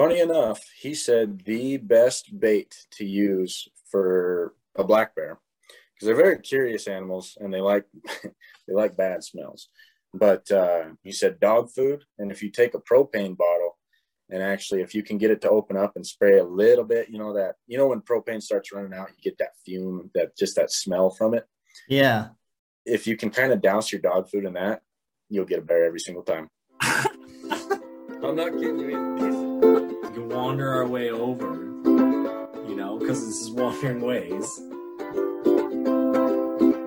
funny enough, he said the best bait to use for a black bear because they're very curious animals and they like they like bad smells. But uh, he said dog food, and if you take a propane bottle and actually if you can get it to open up and spray a little bit, you know that you know when propane starts running out, you get that fume, that just that smell from it. Yeah. If you can kind of douse your dog food in that, you'll get a bear every single time. I'm not kidding you. Wander our way over, you know, because this is wandering ways.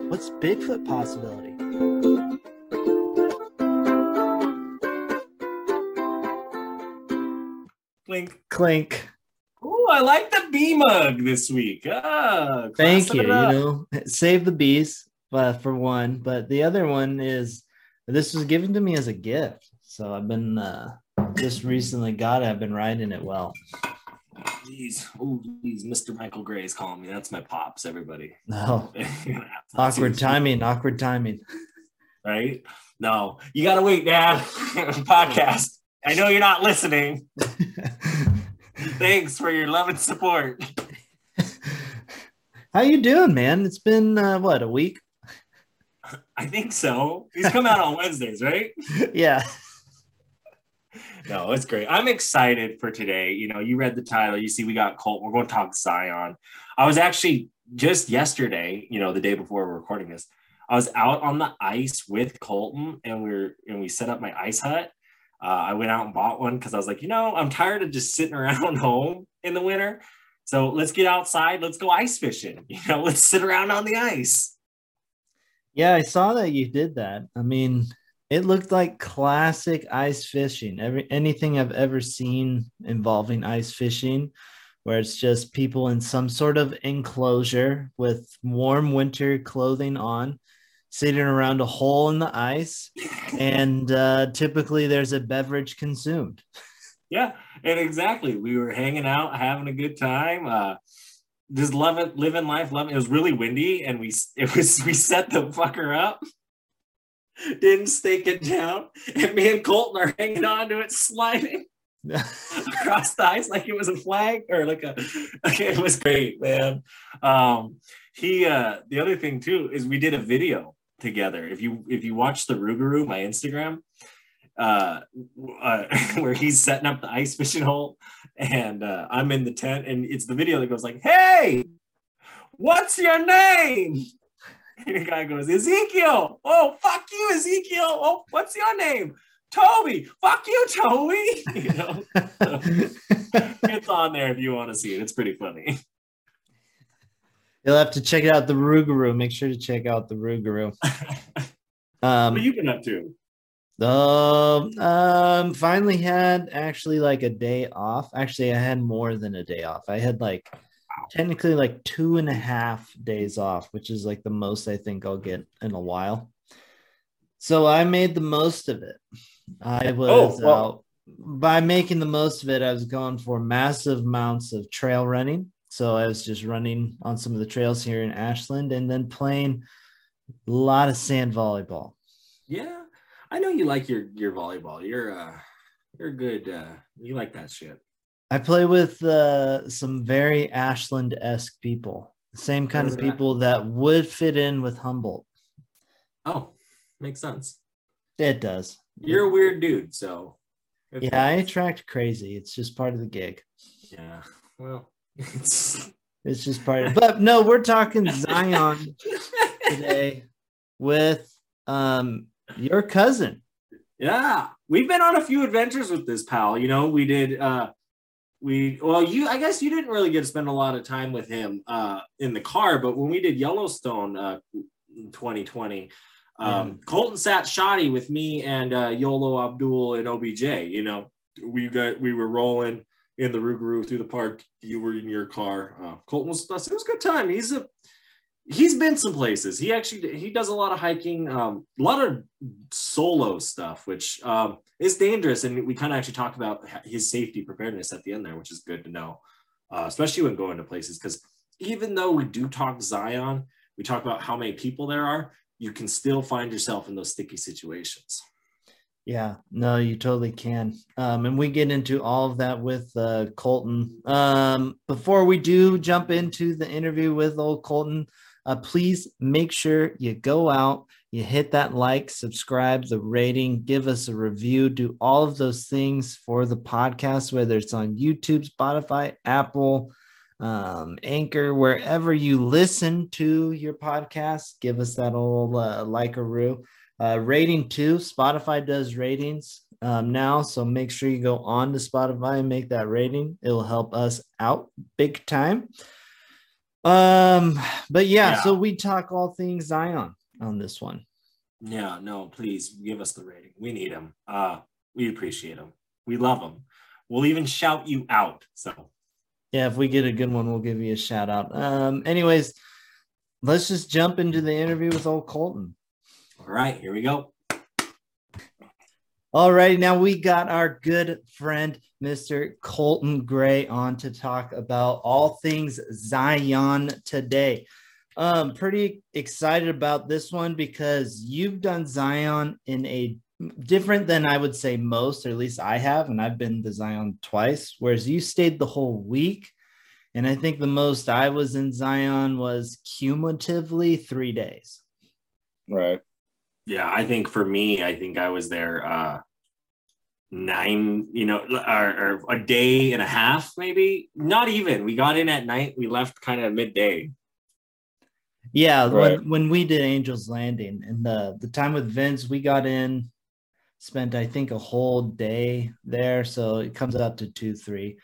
What's Bigfoot possibility? Clink. Clink. Ooh, I like the bee mug this week. Ah, Thank you. You know, save the bees uh, for one, but the other one is this was given to me as a gift. So I've been uh, just recently got it. I've been riding it well. Jeez, oh, geez, Mr. Michael Gray is calling me. That's my pops, everybody. No, awkward timing. Awkward timing. right? No, you gotta wait, Dad. Podcast. I know you're not listening. Thanks for your love and support. How you doing, man? It's been uh, what a week. I think so. He's come out on Wednesdays, right? yeah. No, it's great. I'm excited for today. You know, you read the title. You see, we got Colt. We're going to talk Zion. I was actually just yesterday, you know, the day before we're recording this, I was out on the ice with Colton, and we are and we set up my ice hut. Uh, I went out and bought one because I was like, you know, I'm tired of just sitting around home in the winter. So let's get outside. Let's go ice fishing. You know, let's sit around on the ice. Yeah, I saw that you did that. I mean, it looked like classic ice fishing. Every anything I've ever seen involving ice fishing, where it's just people in some sort of enclosure with warm winter clothing on, sitting around a hole in the ice, and uh, typically there's a beverage consumed. Yeah, and exactly. We were hanging out, having a good time. Uh, just loving, living life, loving. It was really windy, and we it was we set the fucker up, didn't stake it down, and me and Colton are hanging on to it, sliding across the ice like it was a flag or like a. Okay, it was great, man. Um, he uh, the other thing too is we did a video together. If you if you watch the Rougarou, my Instagram, uh, uh, where he's setting up the ice fishing hole and uh, I'm in the tent and it's the video that goes like, "Hey, what's your name?" And the guy goes, "Ezekiel." Oh, fuck you, Ezekiel. Oh, what's your name? Toby. Fuck you, Toby. You know, so it's on there if you want to see it. It's pretty funny. You'll have to check out the Rougarou. Make sure to check out the Rougarou. Um, what have you been up to? Um, um, finally had actually like a day off. Actually, I had more than a day off. I had like technically like two and a half days off, which is like the most I think I'll get in a while. So I made the most of it. I was well- out by making the most of it. I was going for massive amounts of trail running. So I was just running on some of the trails here in Ashland and then playing a lot of sand volleyball. Yeah, I know you like your your volleyball. You're uh, you're good. Uh, you like that shit. I play with uh, some very Ashland esque people, the same kind of people that would fit in with Humboldt. Oh, makes sense. It does. You're a weird dude, so it Yeah, I attract crazy. It's just part of the gig. yeah. Well, it's It's just part of But no, we're talking Zion today with um your cousin. yeah, we've been on a few adventures with this pal. You know, we did. uh we well, you I guess you didn't really get to spend a lot of time with him uh in the car, but when we did Yellowstone uh 2020. Um, Colton sat shoddy with me and uh, Yolo Abdul and OBJ. You know, we got we were rolling in the Rougarou through the park. You were in your car. Uh, Colton was it was a good time. He's a he's been some places. He actually he does a lot of hiking, um, a lot of solo stuff, which um, is dangerous. And we kind of actually talk about his safety preparedness at the end there, which is good to know, uh, especially when going to places. Because even though we do talk Zion, we talk about how many people there are. You can still find yourself in those sticky situations. Yeah, no, you totally can. Um, and we get into all of that with uh, Colton. Um, before we do jump into the interview with old Colton, uh, please make sure you go out, you hit that like, subscribe, the rating, give us a review, do all of those things for the podcast, whether it's on YouTube, Spotify, Apple, um, Anchor, wherever you listen to your podcast. Give us that old uh, like a roo. Uh, rating too. Spotify does ratings um, now, so make sure you go on to Spotify and make that rating. It'll help us out big time. Um, but yeah, Yeah. so we talk all things Zion on this one. Yeah, no, please give us the rating. We need them. Uh, we appreciate them. We love them. We'll even shout you out. So, Yeah, if we get a good one, we'll give you a shout out. Um, anyways, let's just jump into the interview with old Colton. all right, here we go. All right, now we got our good friend, Mr. Colton Gray, on to talk about all things Zion today. Um, pretty excited about this one because you've done Zion in a different than I would say most, or at least I have, and I've been to Zion twice, whereas you stayed the whole week. And I think the most I was in Zion was cumulatively three days. Right. Yeah, I think for me, I think I was there uh nine, you know, or, or a day and a half, maybe. Not even. We got in at night. We left kind of midday. Yeah, Right. when, when we did Angels Landing and the the time with Vince, we got in, spent I think a whole day there, so it comes out to two three.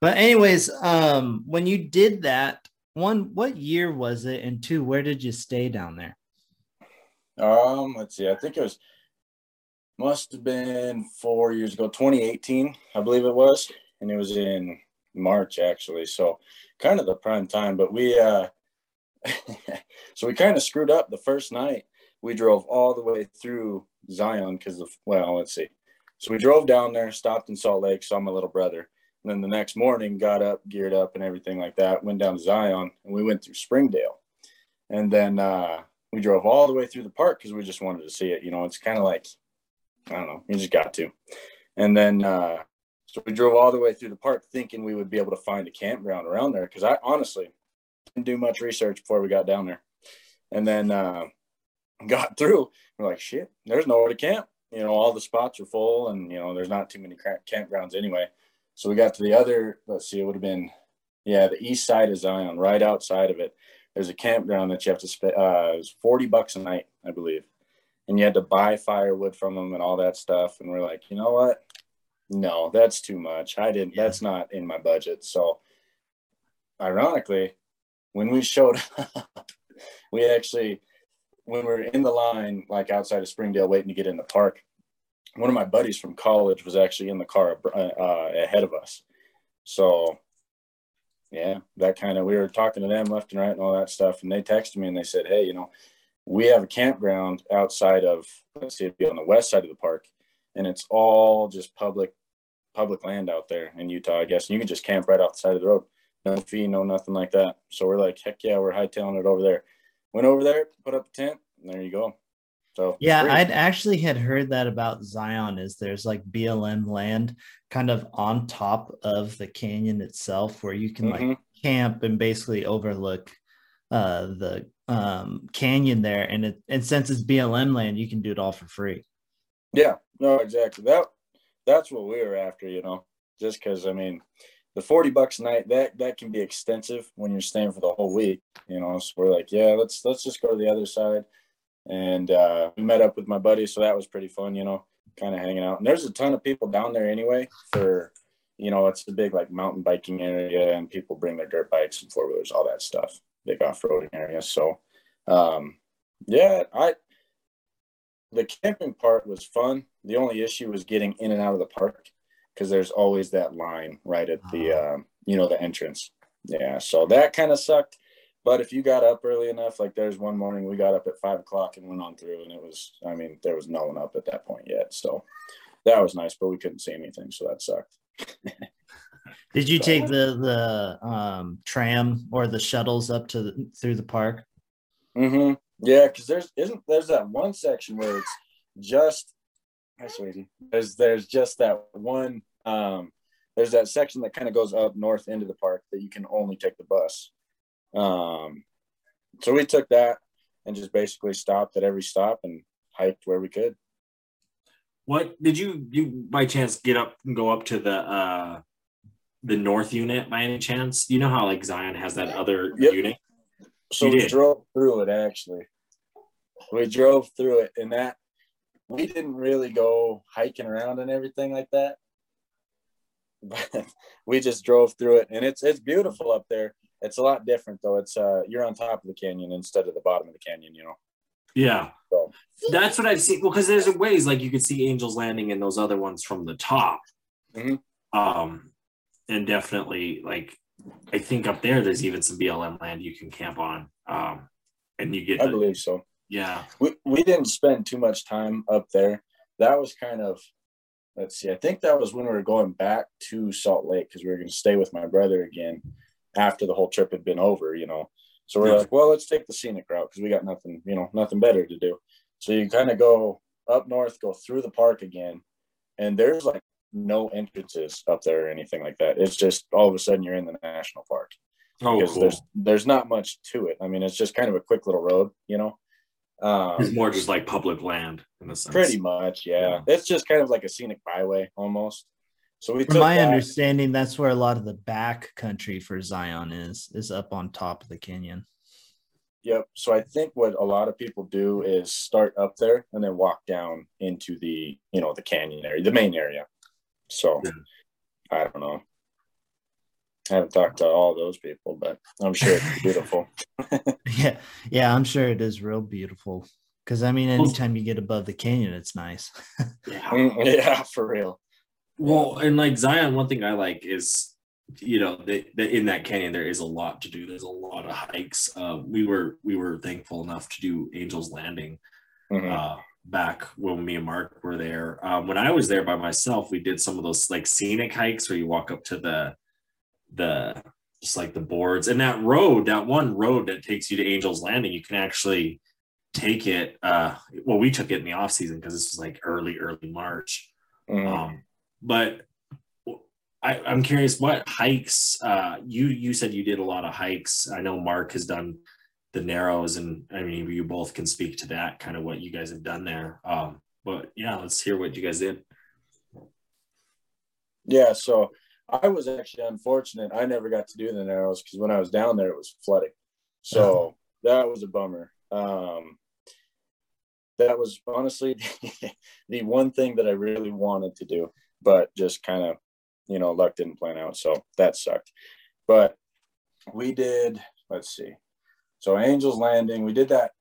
But anyways, um, when you did that, one, what year was it, and two, where did you stay down there? Um, let's see. I think it was must have been four years ago, 2018, I believe it was, and it was in March actually. So kind of the prime time. But we uh so we kind of screwed up the first night. We drove all the way through Zion because of well, let's see. So we drove down there, stopped in Salt Lake, saw my little brother. And then the next morning, got up, geared up, and everything like that. Went down to Zion, and we went through Springdale, and then uh, we drove all the way through the park because we just wanted to see it. You know, it's kind of like I don't know, you just got to. And then uh, so we drove all the way through the park, thinking we would be able to find a campground around there because I honestly didn't do much research before we got down there. And then uh, got through. We're like, shit, there's nowhere to camp. You know, all the spots are full, and you know, there's not too many campgrounds anyway. So we got to the other. Let's see, it would have been, yeah, the east side of Zion, right outside of it. There's a campground that you have to spend. Uh, it was forty bucks a night, I believe, and you had to buy firewood from them and all that stuff. And we're like, you know what? No, that's too much. I didn't. That's not in my budget. So, ironically, when we showed up, we actually when we were in the line, like outside of Springdale, waiting to get in the park, one of my buddies from college was actually in the car uh, uh, ahead of us. So, yeah, that kind of we were talking to them left and right and all that stuff, and they texted me and they said, "Hey, you know, we have a campground outside of let's see, on the west side of the park, and it's all just public public land out there in Utah, I guess, and you can just camp right off the side of the road, no fee, no nothing like that. So we're like, heck yeah, we're hightailing it over there. Went over there, put up a tent, and there you go. So Yeah. I'd actually had heard that about Zion is there's like BLM land kind of on top of the canyon itself where you can like Mhm. camp and basically overlook uh the um canyon there and it and since it's BLM land you can do it all for free. Yeah, no, exactly. That that's what we were after, you know. Just because I mean, the forty bucks a night that that can be extensive when you're staying for the whole week, you know. So we're like, yeah, let's let's just go to the other side, and uh, we met up with my buddy, so that was pretty fun, you know, kind of hanging out. And there's a ton of people down there anyway. For you know, it's a big like mountain biking area, and people bring their dirt bikes and four wheelers, all that stuff. Big off roading area. So, um, yeah, I the camping part was fun. The only issue was getting in and out of the park because there's always that line right at the um, you know the entrance. Yeah, so that kind of sucked. But if you got up early enough, like there's one morning we got up at five o'clock and went on through, and it was I mean there was no one up at that point yet, so that was nice. But we couldn't see anything, so that sucked. Did you take the the um tram or the shuttles up to the, through the park? Mm-hmm. Yeah, because there's isn't there's that one section where it's just Hi, sweetie. There's there's just that one. Um, there's that section that kind of goes up north into the park that you can only take the bus. Um, so we took that and just basically stopped at every stop and hiked where we could. What did you you by chance get up and go up to the uh the north unit by any chance? You know how like Zion has that other Yep. unit? So You we did? drove through it actually. We drove through it and that we didn't really go hiking around and everything like that. But we just drove through it and it's it's beautiful up there. It's a lot different though. It's uh you're on top of the canyon instead of the bottom of the canyon, you know. Yeah. So That's what I've seen. Well, because there's ways like you could see Angels Landing and those other ones from the top. Mhm. Um, and definitely like I think up there there's even some BLM land you can camp on. Um, and you get I the, believe so. yeah, we, we didn't spend too much time up there. That was kind of, let's see, I think that was when we were going back to Salt Lake because we were going to stay with my brother again after the whole trip had been over, you know. So we're Yeah. like, well, let's take the scenic route because we got nothing, you know, nothing better to do. So you kind of go up north, go through the park again, and there's like no entrances up there or anything like that. It's just all of a sudden you're in the national park oh because cool. there's there's not much to it. I mean, it's just kind of a quick little road, you know. Um, It's more just like public land in a sense. Pretty much, yeah. It's just kind of like a scenic byway almost. So we From took my that. understanding, that's where a lot of the back country for Zion is, is up on top of the canyon. Yep. So I think what a lot of people do is start up there and then walk down into the, you know, the canyon area, the main area. So Yeah. I don't know. I haven't talked to all those people, but I'm sure it's beautiful. Yeah, yeah, I'm sure it is real beautiful. Because I mean, anytime you get above the canyon, it's nice. Yeah. Mm, yeah, for real. Well, and like Zion, one thing I like is, you know, the, in that canyon there is a lot to do. There's a lot of hikes. Uh, we were we were thankful enough to do Angels Landing Mhm. uh, back when me and Mark were there. Um, when I was there by myself, we did some of those like scenic hikes where you walk up to the the just like the boards and that road, that one road that takes you to Angels Landing, you can actually take it. Uh, well, we took it in the off season because this was like early, early March. Mhm. Um, but I, I'm curious what hikes uh, you you said you did a lot of hikes. I know Mark has done the narrows, and I mean you both can speak to that kind of what you guys have done there. Um, but yeah, let's hear what you guys did. Yeah, so I was actually unfortunate. I never got to do the narrows because when I was down there, it was flooding. So that was a bummer. Um, that was honestly the one thing that I really wanted to do, but just kind of, you know, luck didn't plan out. So that sucked. But we did, let's see. So Angels Landing, we did that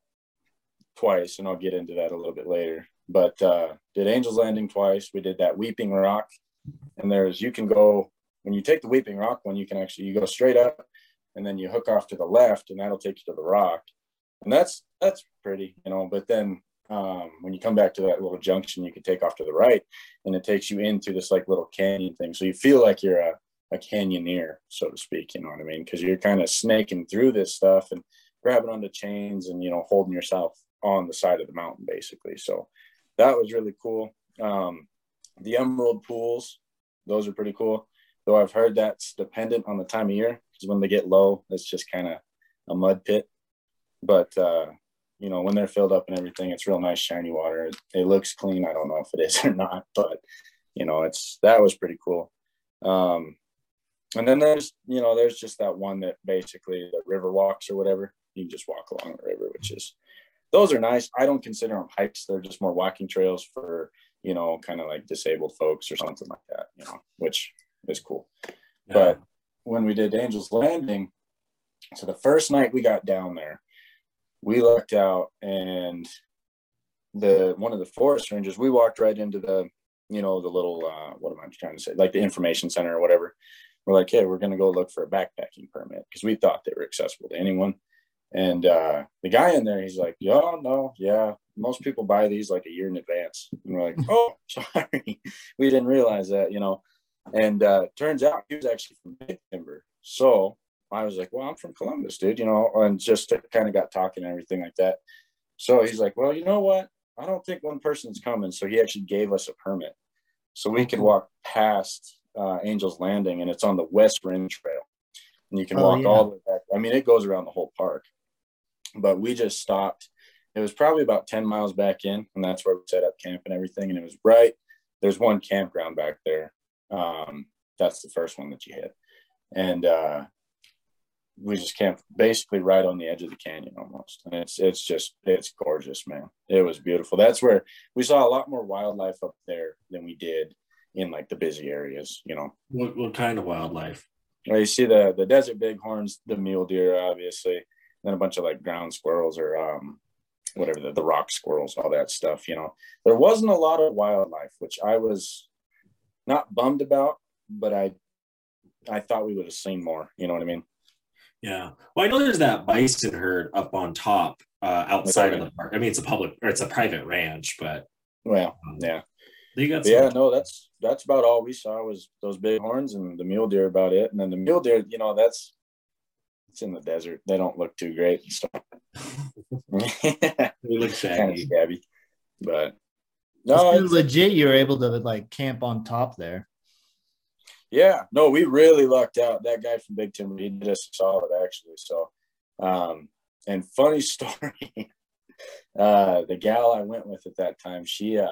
twice, and I'll get into that a little bit later. But uh, did Angels Landing twice. We did that Weeping Rock and there's you can go when you take the weeping rock one you can actually you go straight up and then you hook off to the left and that'll take you to the rock and that's that's pretty you know but then um, when you come back to that little junction you can take off to the right and it takes you into this like little canyon thing. So you feel like you're a, a canyoneer so to speak you know what i mean? Because you're kind of snaking through this stuff and grabbing onto chains and you know holding yourself on the side of the mountain basically. So that was really cool. Um, the emerald pools those are pretty cool. Though i've heard that's dependent on the time of year because when they get low it's just kind of a mud pit. But uh you know when they're filled up and everything it's real nice shiny water. It, it looks clean. I don't know if it is or not but you know it's that was pretty cool. Um and then there's you know there's just that one that basically the river walks or whatever. You can just walk along the river which is those are nice. I don't consider them hikes. They're just more walking trails for you know, kind of like disabled folks or something like that, you know, which is cool. But when we did Angel's Landing, so the first night we got down there, we looked out and the one of the forest rangers, we walked right into the, you know, the little uh what am I trying to say? Like the information center or whatever. We're like, hey, we're gonna go look for a backpacking permit because we thought they were accessible to anyone. And uh, the guy in there, he's like, "Yeah, no, yeah, most people buy these like a year in advance." And we're like, "Oh, sorry, we didn't realize that," you know. And uh, turns out he was actually from Big Timber. So I was like, "Well, I'm from Columbus, dude," you know, and just kind of got talking and everything like that. So he's like, "Well, you know what? I don't think one person's coming. So he actually gave us a permit. So we could walk past uh, Angel's Landing and it's on the West Rim Trail. And you can Oh, walk yeah. all the way back. I mean, it goes around the whole park. But we just stopped. It was probably about 10 miles back in, and that's where we set up camp and everything. And it was right. There's one campground back there. Um, that's the first one that you hit. And uh, we just camped basically right on the edge of the canyon almost. And it's it's just it's gorgeous, man. It was beautiful. That's where we saw a lot more wildlife up there than we did in like the busy areas, you know. What, what kind of wildlife? Well, you see the the desert bighorns, the mule deer, obviously, then a bunch of like ground squirrels or um whatever the, the rock squirrels, all that stuff, you know. There wasn't a lot of wildlife, which I was not bummed about, but I I thought we would have seen more, you know what I mean? Yeah. Well, I know there's that bison herd up on top uh, outside of the park. I mean, it's a public or it's a private ranch, but Well, um, yeah. they got yeah, no, that's that's about all we saw was those big horns and the mule deer about it. And then the mule deer, you know, that's it's in the desert. They don't look too great. So they look kind of shaggy. scabby. But No, no, it's, legit. You were able to like camp on top there. Yeah, no, we really lucked out. That guy from Big Timber, he did us a solid actually. So um and funny story. uh the gal I went with at that time, she uh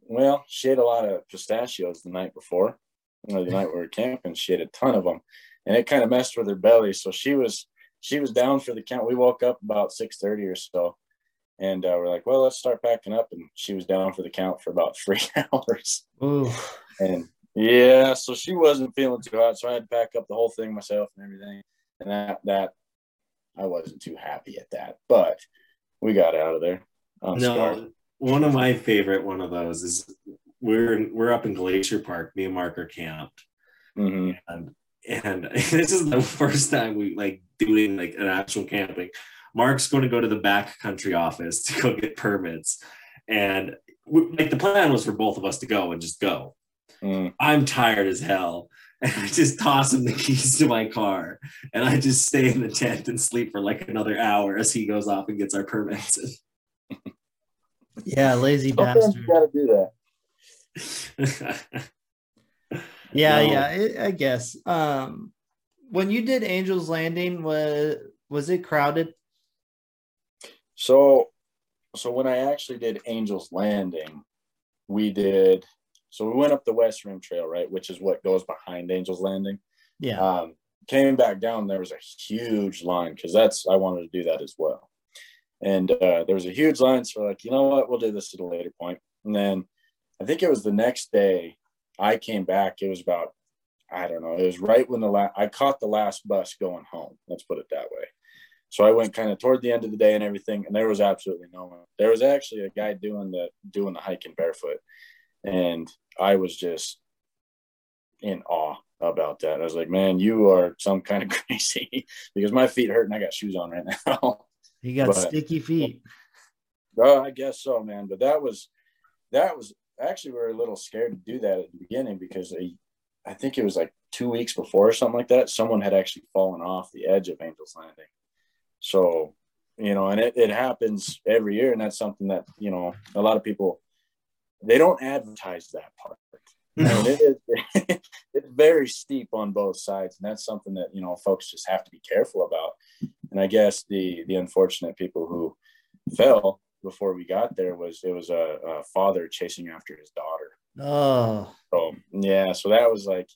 well, she had a lot of pistachios the night before, or the night we were camping. She had a ton of them, and it kind of messed with her belly. So she was she was down for the count. We woke up about six thirty or so, and uh, we're like, "Well, let's start packing up." And she was down for the count for about three hours, Ooh. and yeah, so she wasn't feeling too hot. So I had to pack up the whole thing myself and everything, and that that I wasn't too happy at that, but we got out of there. unscarred. No, one of my favorite one of those is we're we're up in Glacier Park. Me and Mark are camped, Mhm. and and this is the first time we like doing like an actual camping. Mark's going to go to the back country office to go get permits, and we, like the plan was for both of us to go and just go. Mm. I'm tired as hell. And I just toss him the keys to my car and I just stay in the tent and sleep for like another hour as he goes off and gets our permits. Yeah, lazy Sometimes bastard. you got to do that. Yeah, No. yeah, it, I guess. Um, when you did Angel's Landing, was was it crowded? So, so when I actually did Angel's Landing, we did. So we went up the West Rim Trail, right, which is what goes behind Angel's Landing. Yeah. Um, came back down. There was a huge line because that's I wanted to do that as well. And uh, there was a huge line. So we're like, you know what, we'll do this at a later point. And then I think it was the next day. I came back. It was about I don't know. It was right when the last I caught the last bus going home. Let's put it that way. So I went kind of toward the end of the day and everything, and there was absolutely no one. There was actually a guy doing the doing the hiking barefoot, and I was just in awe about that. I was like, man, you are some kind of crazy because my feet hurt and I got shoes on right now. He got but- sticky feet. oh, I guess so, man. But that was that was actually we were a little scared to do that at the beginning because I, I think it was like two weeks before or something like that. Someone had actually fallen off the edge of Angel's Landing. So, you know, and it, it happens every year, and that's something that, you know, a lot of people they don't advertise that part. I mean, it is it's very steep on both sides, and that's something that you know folks just have to be careful about. And I guess the the unfortunate people who fell before we got there was it was a, a father chasing after his daughter. Oh, So yeah, so that was like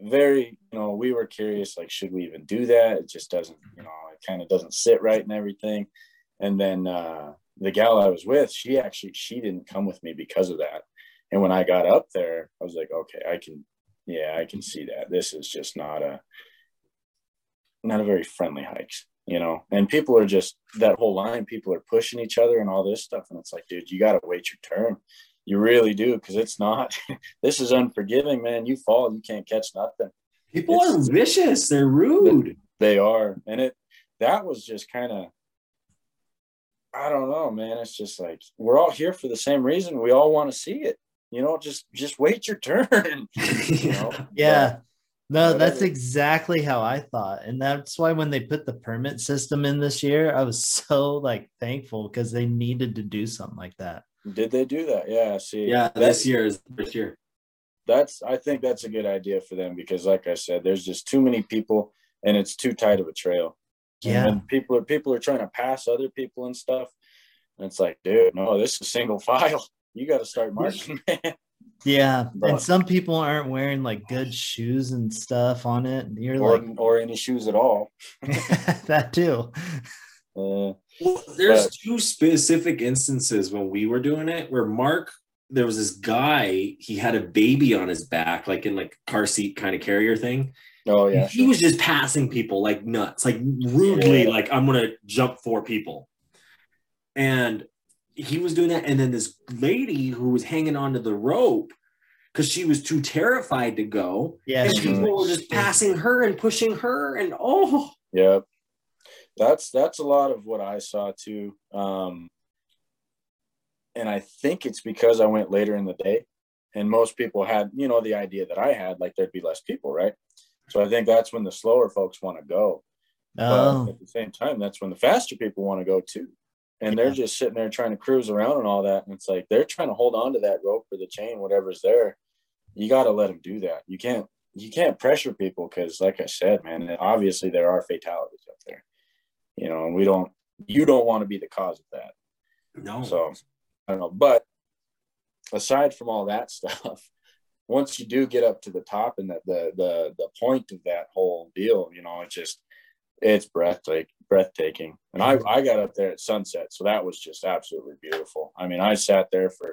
very you know we were curious like should we even do that? It just doesn't you know it kind of doesn't sit right and everything. And then uh, the gal I was with, she actually she didn't come with me because of that. And when I got up there, I was like, okay, I can, yeah, I can see that. This is just not a, not a very friendly hike, you know. And people are just that whole line. People are pushing each other and all this stuff, and it's like, dude, you got to wait your turn. You really do, because it's not. this is unforgiving, man. You fall, you can't catch nothing. People It's- are vicious. They're rude. They are, and it that was just kind of. I don't know, man. It's just like we're all here for the same reason. We all want to see it. You know, just just wait your turn. you know? yeah. No, that's exactly how I thought. And that's why when they put the permit system in this year, I was so like thankful because they needed to do something like that. Did they do that? Yeah. See. Yeah, this year is this year. that's I think that's a good idea for them because like I said, there's just too many people and it's too tight of a trail. And Yeah. when people are people are trying to pass other people and stuff. And it's like, dude, no, this is single file. You got to start marching, man. Yeah. But- And some people aren't wearing like good shoes and stuff on it. You're or like or any shoes at all. that too. Uh, Well, there's But- two specific instances when we were doing it where Mark, there was this guy, he had a baby on his back, like in like car seat kind of carrier thing. Oh yeah, he was just passing people like nuts, like rudely, Yeah. like I'm gonna jump four people. And he was doing that, and then this lady who was hanging onto the rope because she was too terrified to go, Yeah. and she- people were just passing her and pushing her, and oh, Yep. That's that's a lot of what I saw too. Um and I think it's because I went later in the day and most people had, you know, the idea that I had like there'd be less people, right? So I think that's when the slower folks want to go. But Oh, at the same time, that's when the faster people want to go too. And they're Yeah. just sitting there trying to cruise around and all that. And it's like they're trying to hold on to that rope or the chain, whatever's there. You got to let them do that. You can't you can't pressure people because, like I said, man, obviously there are fatalities up there. You know, and we don't. You don't want to be the cause of that. no, So I don't know. But aside from all that stuff, once you do get up to the top and the the the, the point of that whole deal, you know, it's just it's breathtaking breathtaking. And I, I got up there at sunset, so that was just absolutely beautiful. I mean, I sat there for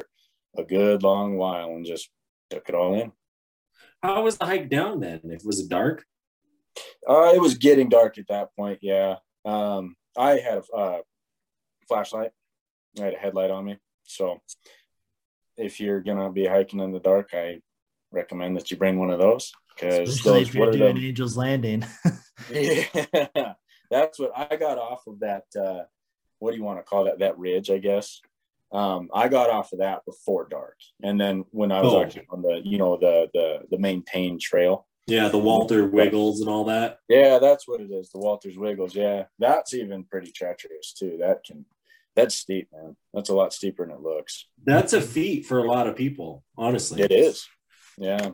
a good long while and just took it all in. how was the hike down then? Was it dark? Uh, it was getting dark at that point. Yeah. Um, I had a uh, flashlight. I had a headlight on me. So if you're gonna be hiking in the dark, I recommend that you bring one of those because especially those if you're what are doing them- Angel's Landing. Yeah, that's what I got off of that. Uh, what do you want to call that? That ridge, I guess. Um, I got off of that before dark, and then when I was Oh. actually on the, you know, the the the maintained trail. Yeah, the Walter Wiggles and all that. Yeah, that's what it is. The Walter's Wiggles. Yeah, that's even pretty treacherous too. That can, that's steep, man. That's a lot steeper than it looks. That's a feat for a lot of people, honestly. It is. Yeah,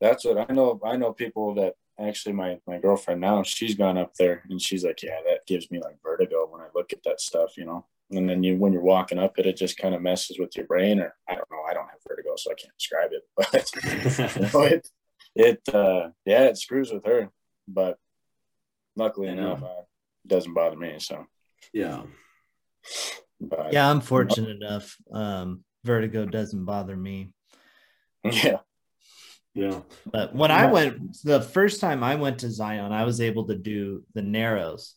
that's what I know. I know people that actually my my girlfriend now. She's gone up there and she's like, yeah, that gives me like vertigo when I look at that stuff, you know. And then you when you're walking up it, it just kind of messes with your brain. Or I don't know. I don't have vertigo, so I can't describe it. But you know, it it uh yeah, it screws with her. But luckily Yeah. enough, uh, it doesn't bother me. So, yeah. but yeah, I'm fortunate enough. Um, vertigo doesn't bother me. Yeah, Yeah. But when I went, the first time I went to Zion, I was able to do the Narrows.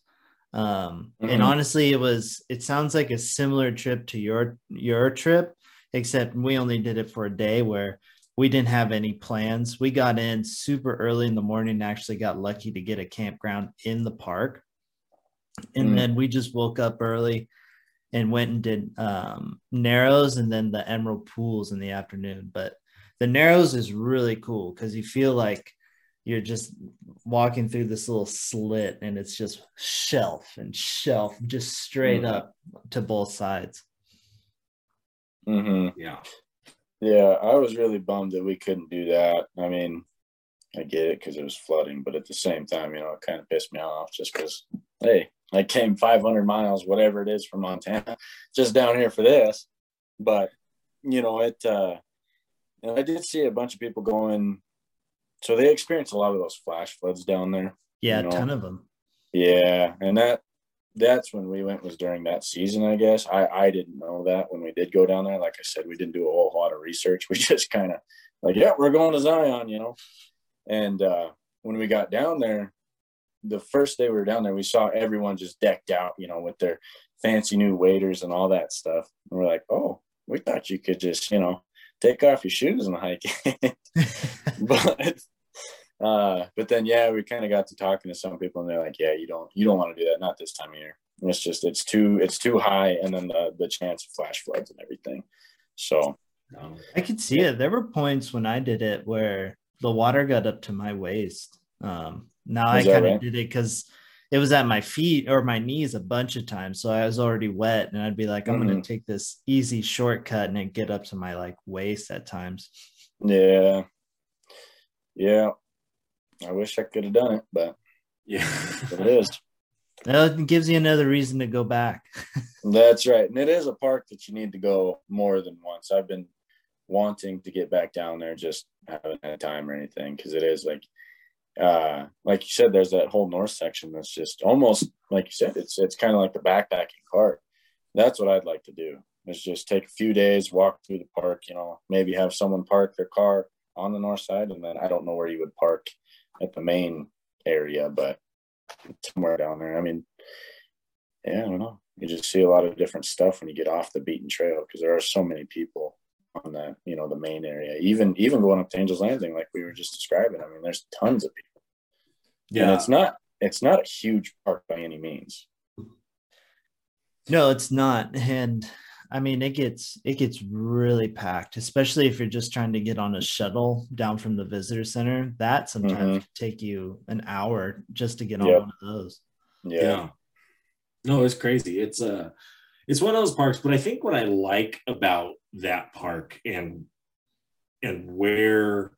Um, Mhm. and honestly, it was. It sounds like a similar trip to your your trip, except we only did it for a day where we didn't have any plans. We got in super early in the morning. and Actually, got lucky to get a campground in the park, and Mm. then we just woke up early and went and did um, Narrows and then the Emerald Pools in the afternoon. But the Narrows is really cool because you feel like you're just walking through this little slit and it's just shelf and shelf just straight Mhm. up to both sides. hmm Yeah. Yeah, I was really bummed that we couldn't do that. I mean, I get it because it was flooding, but at the same time, you know, it kind of pissed me off just because, hey, I came 500 miles, whatever it is from Montana, just down here for this. But, you know, it, uh, and I did see a bunch of people going, so they experienced a lot of those flash floods down there. Yeah, You a ton of them. Yeah, and that that's when we went was during that season, I guess. I I didn't know that when we did go down there. Like I said, we didn't do a whole lot of research. We just kind of like, yeah, we're going to Zion, you know. And uh, when we got down there, the first day we were down there, we saw everyone just decked out, you know, with their fancy new waders and all that stuff. And we're like, oh, we thought you could just, you know, take off your shoes and hike. but uh but then yeah we kind of got to talking to some people and they're like yeah you don't you don't want to do that not this time of year it's just it's too it's too high and then the the chance of flash floods and everything so No. I could see it. There were points when I did it where the water got up to my waist. Um, now Is I kind of right? did it because it was at my feet or my knees a bunch of times, so I was already wet, and I'd be like, I'm gonna Mhm. take this easy shortcut and it get up to my like waist at times. Yeah. Yeah. I wish I could have done it, but Yeah. it is. Well, it gives you another reason to go back. That's right. And it is a park that you need to go more than once. I've been wanting to get back down there, just haven't had time or anything because it is like uh like you said, there's that whole north section that's just almost like you said, it's it's kind of like the backpacking park. That's what I'd like to do. Is just take a few days, walk through the park, you know, maybe have someone park their car on the north side, and then I don't know where you would park at the main area, but somewhere down there. I mean, yeah, I don't know. You just see a lot of different stuff when you get off the beaten trail because there are so many people on the you know, the main area. Even even going up to Angels Landing, like we were just describing. I mean, there's tons of people. And Yeah. it's not it's not a huge park by any means. No, it's not. And I mean it gets it gets really packed, especially if you're just trying to get on a shuttle down from the visitor center. That sometimes Mhm. could take you an hour just to get on Yep. one of those. Yeah. yeah no it's crazy it's uh it's one of those parks but i think what i like about that park and and where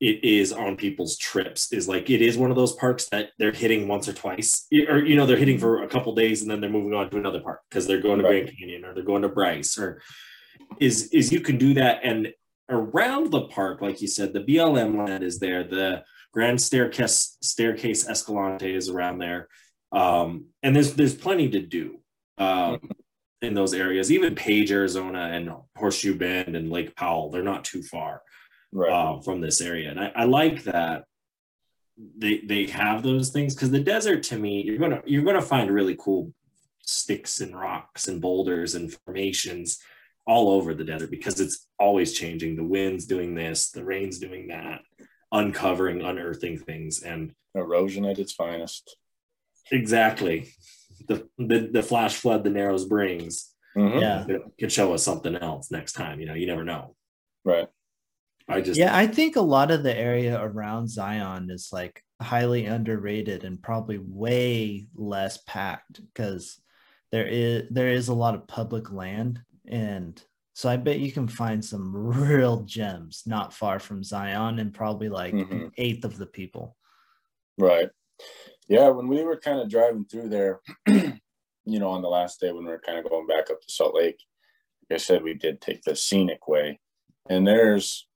it is on people's trips is like it is one of those parks that they're hitting once or twice. Or you know they're hitting for a couple days and then they're moving on to another park because they're going to Right. grand canyon or they're going to bryce or is is you can do that. And around the park like you said the blm land is there. The grand staircase staircase escalante is around there. Um, and there's there's plenty to do um, in those areas. Even Page, Arizona, and Horseshoe Bend and Lake Powell, they're not too far Right. uh, from this area, and I, I like that they they have those things because the desert to me, you're gonna you're gonna find really cool sticks and rocks and boulders and formations all over the desert because it's always changing. The wind's doing this, the rain's doing that, uncovering, unearthing things, and Erosion at its finest. Exactly. The, the the flash flood the narrows brings Mhm. Yeah. could, could show us something else next time. You know, you never know. Right. I just Yeah, I think a lot of the area around Zion is like highly underrated and probably way less packed because there is there is a lot of public land and so I bet you can find some real gems not far from Zion and probably like an Mhm. eighth of the people. Right. Yeah, when we were kind of driving through there, you know, on the last day when we were kind of going back up to Salt Lake, like I said, we did take the scenic way. And there's,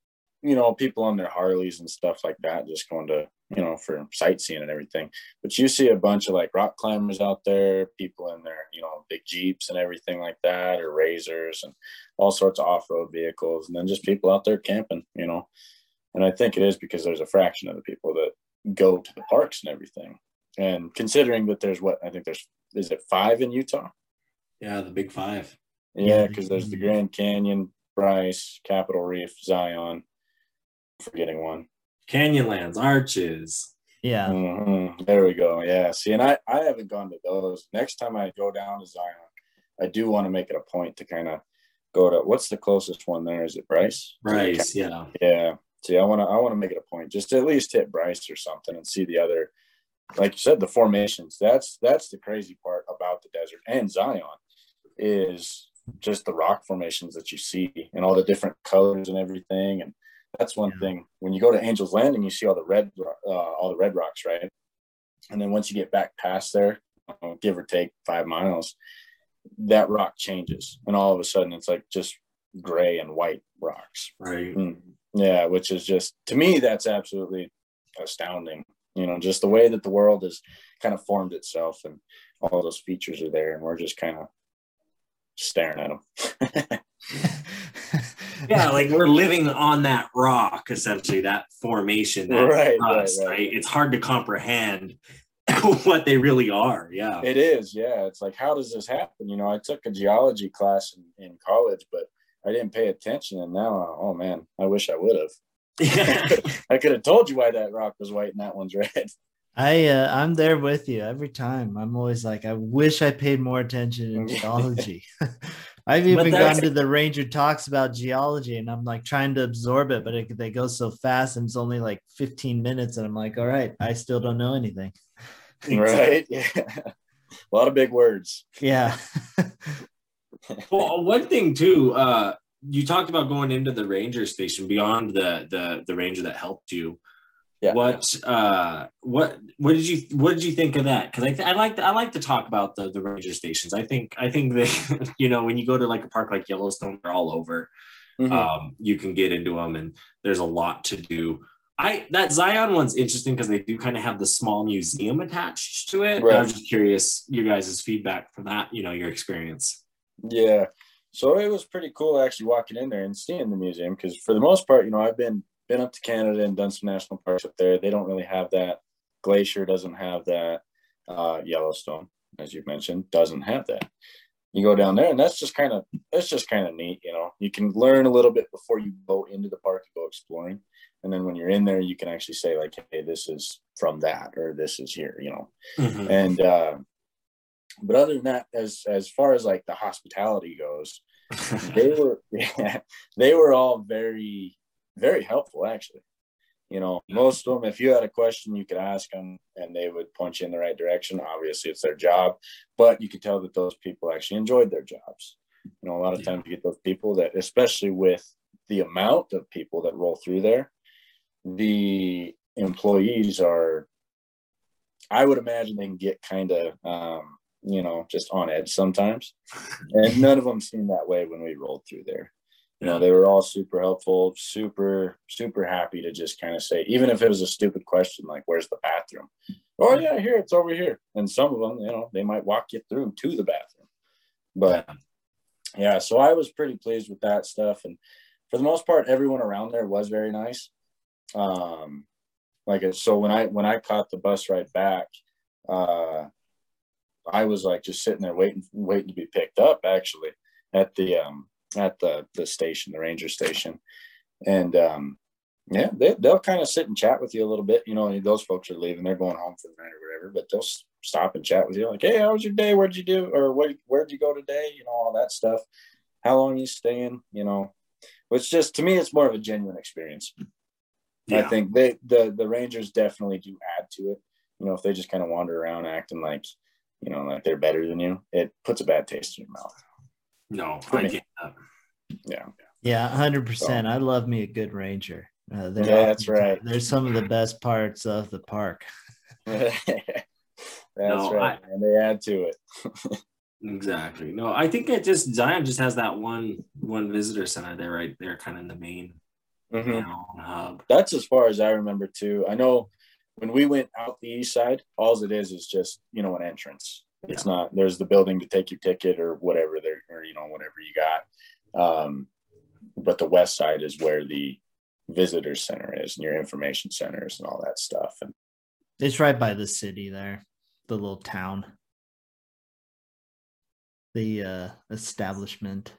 you know, people on their Harleys and stuff like that, just going to, you know, for sightseeing and everything. But you see a bunch of like rock climbers out there, people in their, you know, big Jeeps and everything like that, or RZRs and all sorts of off road vehicles. And then just people out there camping, you know. And I think it is because there's a fraction of the people that go to the parks and everything. And considering that there's what I think there's is it five in Utah? yeah, the big five. Yeah, Yeah. because there's the Grand Canyon, Bryce, Capitol Reef, Zion. Forgetting one. Canyonlands, arches. Yeah. Mhm. There we go. Yeah. See, and I I haven't gone to those. Next time I go down to Zion, I do want to make it a point to kind of go to what's the closest one there? Is it Bryce? Bryce, yeah. Yeah. See, I want to I want to make it a point just to at least hit Bryce or something and see the other, like you said, the formations. That's that's the crazy part about the desert and Zion is just the rock formations that you see and all the different colors and everything. And that's one Yeah. thing. When you go to Angel's Landing, you see all the red uh, all the red rocks, right? And then once you get back past there, uh, give or take five miles, that rock changes, and all of a sudden it's like just gray and white rocks. Right. Mm. Yeah, which is just to me that's absolutely astounding. You know, just the way that the world has kind of formed itself, and all those features are there, and we're just kind of staring at them. Yeah, like we're living on that rock, essentially, that formation. That Right, us, right, right, right. It's hard to comprehend what they really are. Yeah. it is, yeah. It's like, how does this happen? You know, I took a geology class in, in college, but I didn't pay attention, and now, oh man, I wish I would have. I could have told you why that rock was white and that one's red. I uh, I'm there with you every time. I'm always like, I wish I paid more attention in geology. I've even But gone to the ranger talks about geology and I'm like trying to absorb it, but it, they go so fast and it's only like 15 minutes. And I'm like, all right, I still don't know anything. Right? Yeah. A lot of big words. Yeah. Well, one thing too, uh, you talked about going into the ranger station beyond the the the ranger that helped you. Yeah. What uh what what did you what did you think of that? Because I, th- I like to, I like to talk about the the ranger stations. I think I think that you know when you go to like a park like Yellowstone, they're all over. Mhm. Um, you can get into them, and there's a lot to do. I that Zion one's interesting because they do kind of have the small museum attached to it. Right. I was just curious your guys' feedback from that. You know your experience. Yeah. So it was pretty cool actually walking in there and seeing the museum because for the most part, you know, I've been been up to Canada and done some national parks up there. They don't really have that. Glacier doesn't have that. Uh, Yellowstone, as you mentioned, doesn't have that. You go down there, and that's just kind of that's just kind of neat. You know, you can learn a little bit before you go into the park and go exploring, and then when you're in there, you can actually say like, "Hey, this is from that," or "This is here." You know, Mhm. and uh, but other than that, as as far as like the hospitality goes, they were yeah, they were all very very helpful actually. You know most of them if you had a question you could ask them and they would point you in the right direction obviously it's their job but you could tell that those people actually enjoyed their jobs. You know a lot of times you get those people that especially with the amount of people that roll through there the employees are i would imagine they can get kind of um, you know just on edge sometimes. And none of them seemed that way when we rolled through there. You know they were all super helpful super super happy to just kind of say even if it was a stupid question like where's the bathroom? Oh yeah here it's over here. And some of them you know they might walk you through to the bathroom. But yeah so i was pretty pleased with that stuff. And for the most part everyone around there was very nice. Um like so when i when i caught the bus ride back uh i was like just sitting there waiting waiting to be picked up actually at the um at the the station the ranger station. And um yeah they, they'll kind of sit and chat with you a little bit you know those folks are leaving. They're going home for the night or whatever but they'll stop and chat with you like hey how was your day? Where'd you do or where, where'd you go today? You know all that stuff. How long you staying? You know which just to me it's more of a genuine experience. I think they the the Rangers definitely do add to it. You know, if they just kind of wander around acting like, you know, like they're better than you, it puts a bad taste in your mouth. No, For I me. get that. Yeah. Yeah, hundred percent. I love me a good ranger. Uh, they're Yeah, that's right. They're some of the best parts of the park. That's No, right. and they add to it. Exactly. No, I think it just Zion just has that one one visitor center there, right there, kind of in the main Mhm. you know, hub. That's as far as I remember too. I know when we went out the east side, all it is is just, you know, an entrance. It's not there's the building to take your ticket or whatever there or you know, whatever you got. Um, but the west side is where the visitor center is and your information centers and all that stuff. And It's right by the city there, the little town, the uh, establishment.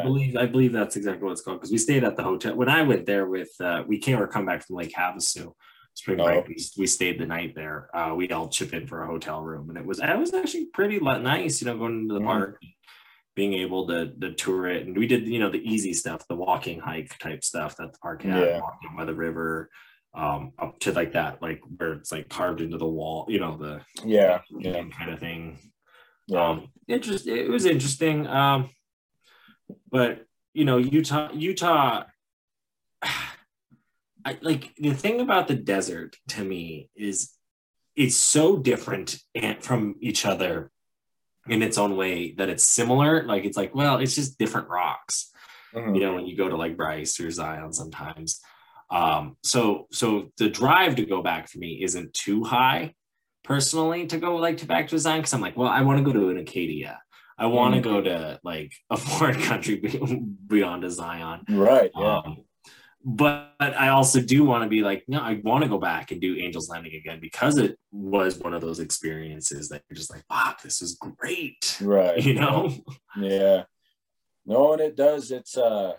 I believe I believe that's exactly what it's called because we stayed at the hotel when I went there with uh, we came or come back from Lake Havasu spring Oh. break. We, we stayed the night there. Uh, we all chip in for a hotel room and it was it was actually pretty nice, you know, going into the park, being able to, to tour it, and we did you know the easy stuff, the walking hike type stuff that the park had, Yeah. walking by the river. Um, up to like that, like where it's like carved into the wall, you know, the Yeah. Yeah. kind of thing. Yeah. Um, interest. It was interesting. Um, but you know, Utah, Utah. I like the thing about the desert to me is it's so different and from each other in its own way that it's similar. Like it's like, well, it's just different rocks Mhm. you know when you go to like bryce or zion sometimes um so so the drive to go back for me isn't too high personally to go like to back to zion because i'm like well i want to go to an acadia i want to Mhm. go to like a foreign country beyond a zion Right. Yeah. um, but I also do want to be like, no, I want to go back and do Angels Landing again because it was one of those experiences that you're just like, fuck, this is great. right. You know? Yeah. No, and it does. It's uh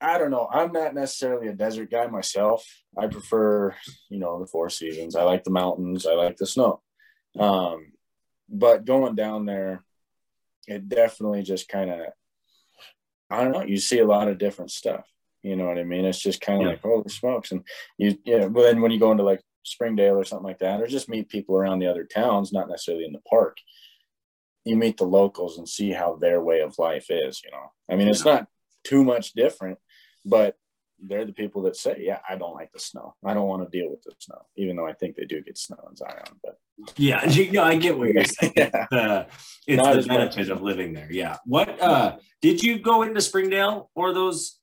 I don't know. I'm not necessarily a desert guy myself. I prefer, you know, the four seasons. I like the mountains. I like the snow. Um, but going down there, it definitely just kind of I don't know. You see a lot of different stuff. You know what I mean? It's just kind of Yeah. like holy smokes, and you yeah. But then when you go into like Springdale or something like that, or just meet people around the other towns, not necessarily in the park, you meet the locals and see how their way of life is. You know, I mean, it's not too much different, but they're the people that say, "Yeah, I don't like the snow. I don't want to deal with the snow," even though I think they do get snow in Zion. But Yeah, you know, I get what you're saying. Yeah. Uh, it's Not the benefit of living there. Yeah. What uh did you go into Springdale or those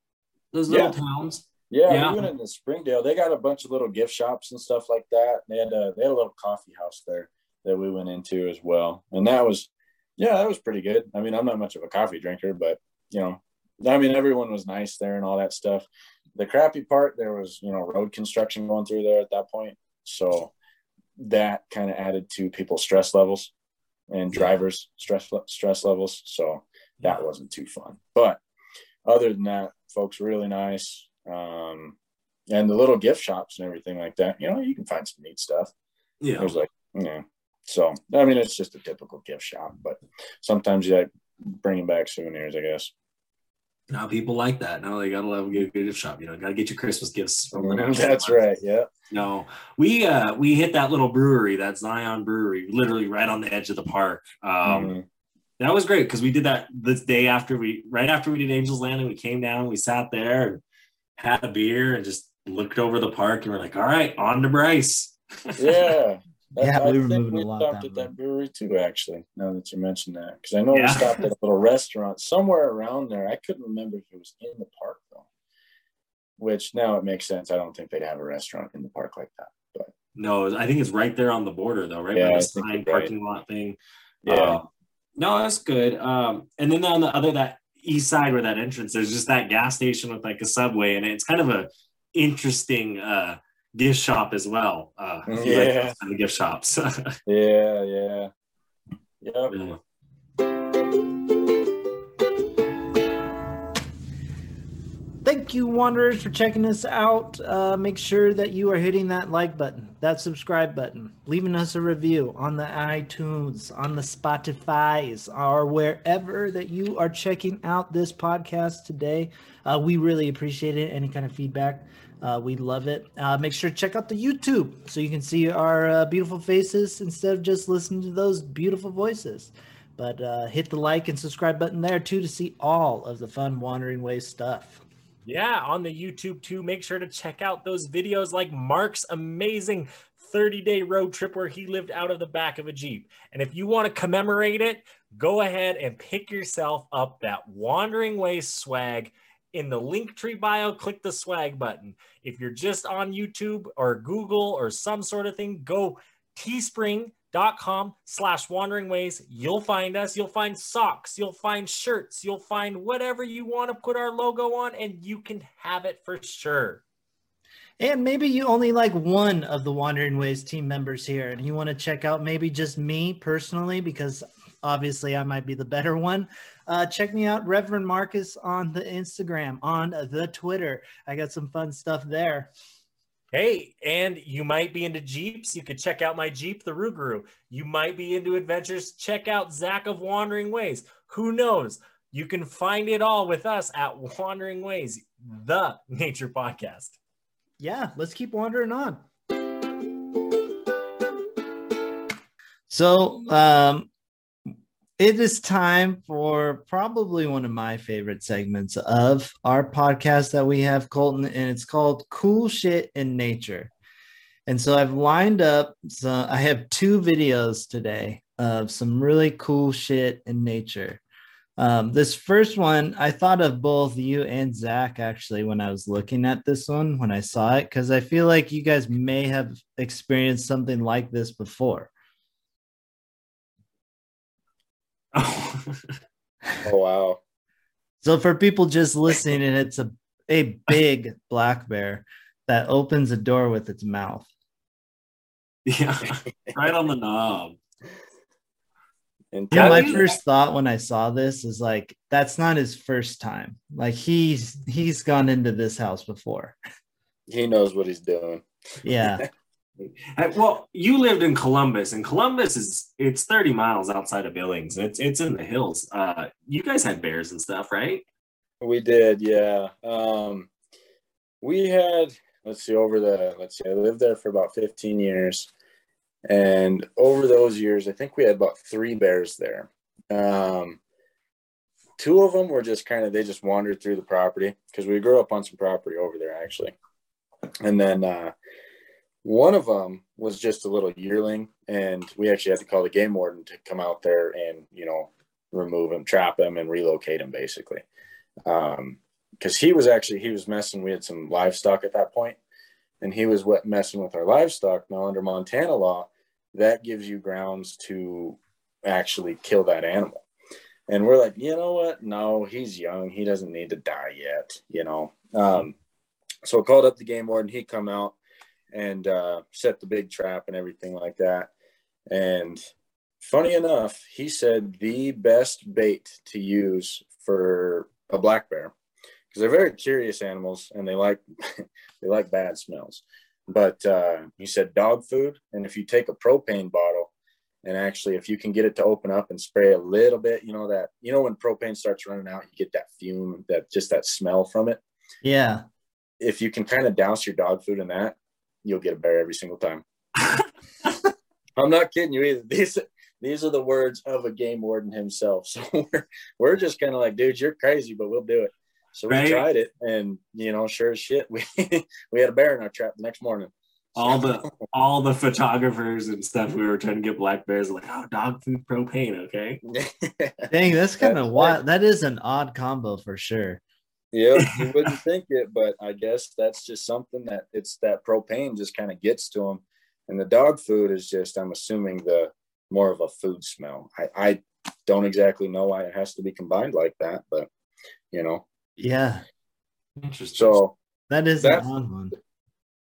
those little Yeah. towns? Yeah, Yeah. even in the Springdale, they got a bunch of little gift shops and stuff like that. They had a they had a little coffee house there that we went into as well, and that was yeah, that was pretty good. I mean, I'm not much of a coffee drinker, but you know, I mean, everyone was nice there and all that stuff. The crappy part, there was you know road construction going through there at that point, so that kind of added to people's stress levels and drivers' stress stress levels. So that wasn't too fun, but other than that, folks really nice. Um, and the little gift shops and everything like that, you know, you can find some neat stuff. Yeah. There's like, you know, so I mean, it's just a typical gift shop, but sometimes you like bringing back souvenirs, I guess. Now people like that. Now they gotta love a good gift shop. You know, gotta get your Christmas gifts from the Mm-hmm. That's right. Yeah. No, we uh we hit that little brewery, that Zion Brewery, literally right on the edge of the park. Um, Mhm. that was great because we did that the day after we right after we did Angels Landing. We came down, we sat there and had a beer and just looked over the park and we're like, all right, on to Bryce. yeah. That- Yeah, I we were think moving we a lot stopped that at way. that brewery too, actually, now that you mentioned that. Because I know Yeah. we stopped at a little restaurant somewhere around there. I couldn't remember if it was in the park, though. Which now it makes sense. I don't think they'd have a restaurant in the park like that. But No, I think it's right there on the border though, right Yeah, by the sign you're right. parking lot thing. yeah. Um, no, that's good. Um, and then on the other that east side where that entrance, there's just that gas station with like a subway, and it's kind of a interesting uh gift shop as well. Uh, if you like Yeah. kind of gift shops. Yeah, yeah. Yep. Yeah. Thank you, Wanderers, for checking us out. Uh, make sure that you are hitting that like button, that subscribe button, leaving us a review on the iTunes, on the Spotify's, or wherever that you are checking out this podcast today. Uh, we really appreciate it. Any kind of feedback, uh, we love it. Uh, make sure to check out the YouTube so you can see our uh, beautiful faces instead of just listening to those beautiful voices. But uh, hit the like and subscribe button there too to see all of the fun Wandering Ways stuff. Yeah, on the YouTube too. Make sure to check out those videos like Mark's amazing 30 day road trip where he lived out of the back of a Jeep. And if you want to commemorate it, go ahead and pick yourself up that Wandering Ways swag. In the link tree bio, click the swag button. If you're just on YouTube or Google or some sort of thing, go teespring.com slash wandering ways. You'll find us. You'll find socks. You'll find shirts. You'll find whatever you want to put our logo on, and you can have it for sure. And maybe you only like one of the Wandering Ways team members here, and you want to check out maybe just me personally, because obviously I might be the better one. Uh, check me out, Reverend Marcus, on the Instagram, on the Twitter. I got some fun stuff there. Hey, and you might be into Jeeps. You could check out my Jeep, the Rougarou. You might be into adventures. Check out Zach of Wandering Ways. Who knows? You can find it all with us at Wandering Ways, the nature podcast. Yeah, let's keep wandering on. So, um, it is time for probably one of my favorite segments of our podcast that we have, Colton, and it's called Cool Shit in Nature. And so I've lined up, so I have two videos today of some really cool shit in nature. Um, this first one, I thought of both you and Zach actually when I was looking at this one when I saw it, because I feel like you guys may have experienced something like this before. Oh wow. So for people just listening, and it's a a big black bear that opens a door with its mouth. yeah, right on the knob. And Yeah, my Yeah. first thought when I saw this is like, that's not his first time. Like he's he's gone into this house before. he knows what he's doing. Yeah. Uh, Well, you lived in Columbus, and Columbus is it's 30 miles outside of Billings. It's it's in the hills. Uh, you guys had bears and stuff, right? We did, yeah. Um, we had, let's see, over the, let's see, I lived there for about 15 years. And over those years, I think we had about three bears there. Um, two of them were just kind of, they just wandered through the property because we grew up on some property over there, actually. And then uh, one of them was just a little yearling, and we actually had to call the game warden to come out there and, you know, remove him, trap him, and relocate him basically. Um because he was actually he was messing we had some livestock at that point and he was what messing with our livestock. Now under montana law that gives you grounds to actually kill that animal. And we're like you know what? No he's young. He doesn't need to die yet you know? Um so I called up the game warden. He come out and uh set the big trap and everything like that. And funny enough he said the best bait to use for a black bear because they're very curious animals and they like they like bad smells. But uh, he said dog food and if you take a propane bottle and actually if you can get it to open up and spray a little bit you know that you know when propane starts running out you get that fume that just that smell from it? Yeah. if you can kind of douse your dog food in that you'll get a bear every single time i'm not kidding you either these these are the words of a game warden himself so we're, we're just kind of like dude you're crazy but we'll do it so we Right. tried it and you know sure as shit we we had a bear in our trap the next morning All the all the photographers and stuff we were trying to get black bears like, oh, dog food propane, okay. Dang, that's kind of That's wild. That is an odd combo for sure. Yeah you wouldn't think it but i guess that's just something that it's that propane just kind of gets to them and the dog food is just i'm assuming the more of a food smell i i don't exactly know why it has to be combined like that but you know Yeah, Interesting. so that is That's- an odd one.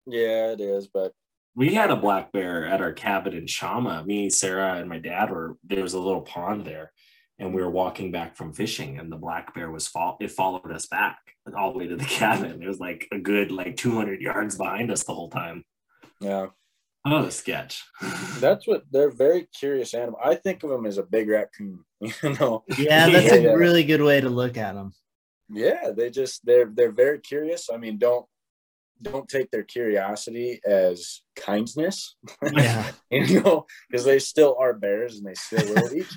yeah it is but we had a black bear at our cabin in Shama. Me, Sarah, and my dad were there was a little pond there, and we were walking back from fishing, and the black bear was fall. It followed us back all the way to the cabin. It was like a good like 200 yards behind us the whole time. yeah Oh, the sketch. that's what they're very curious animal i think of them as a big raccoon you know Yeah, that's Yeah. a really good way to look at them. yeah they just they're they're very curious i mean don't don't take their curiosity as kindness Yeah, you know because they still are bears and they still will eat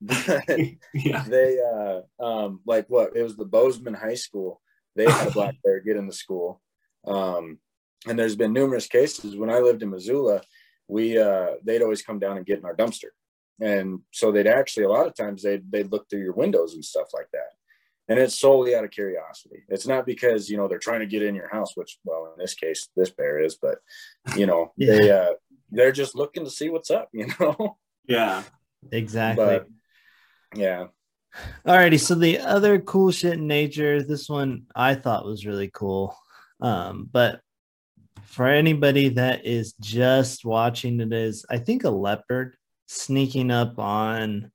but yeah. they uh um like what it was the bozeman high school. They had a black bear get into school. Um and there's been numerous cases. When i lived in missoula we uh they'd always come down and get in our dumpster. And so they'd actually a lot of times they'd they'd look through your windows and stuff like that. And it's solely out of curiosity. It's not because you know they're trying to get in your house which well in this case this bear is but you know they uh they're just looking to see what's up you know? Yeah. exactly. but yeah Alrighty, so the other cool shit in nature, this one I thought was really cool. Um, but for anybody that is just watching it is, I think a leopard sneaking up on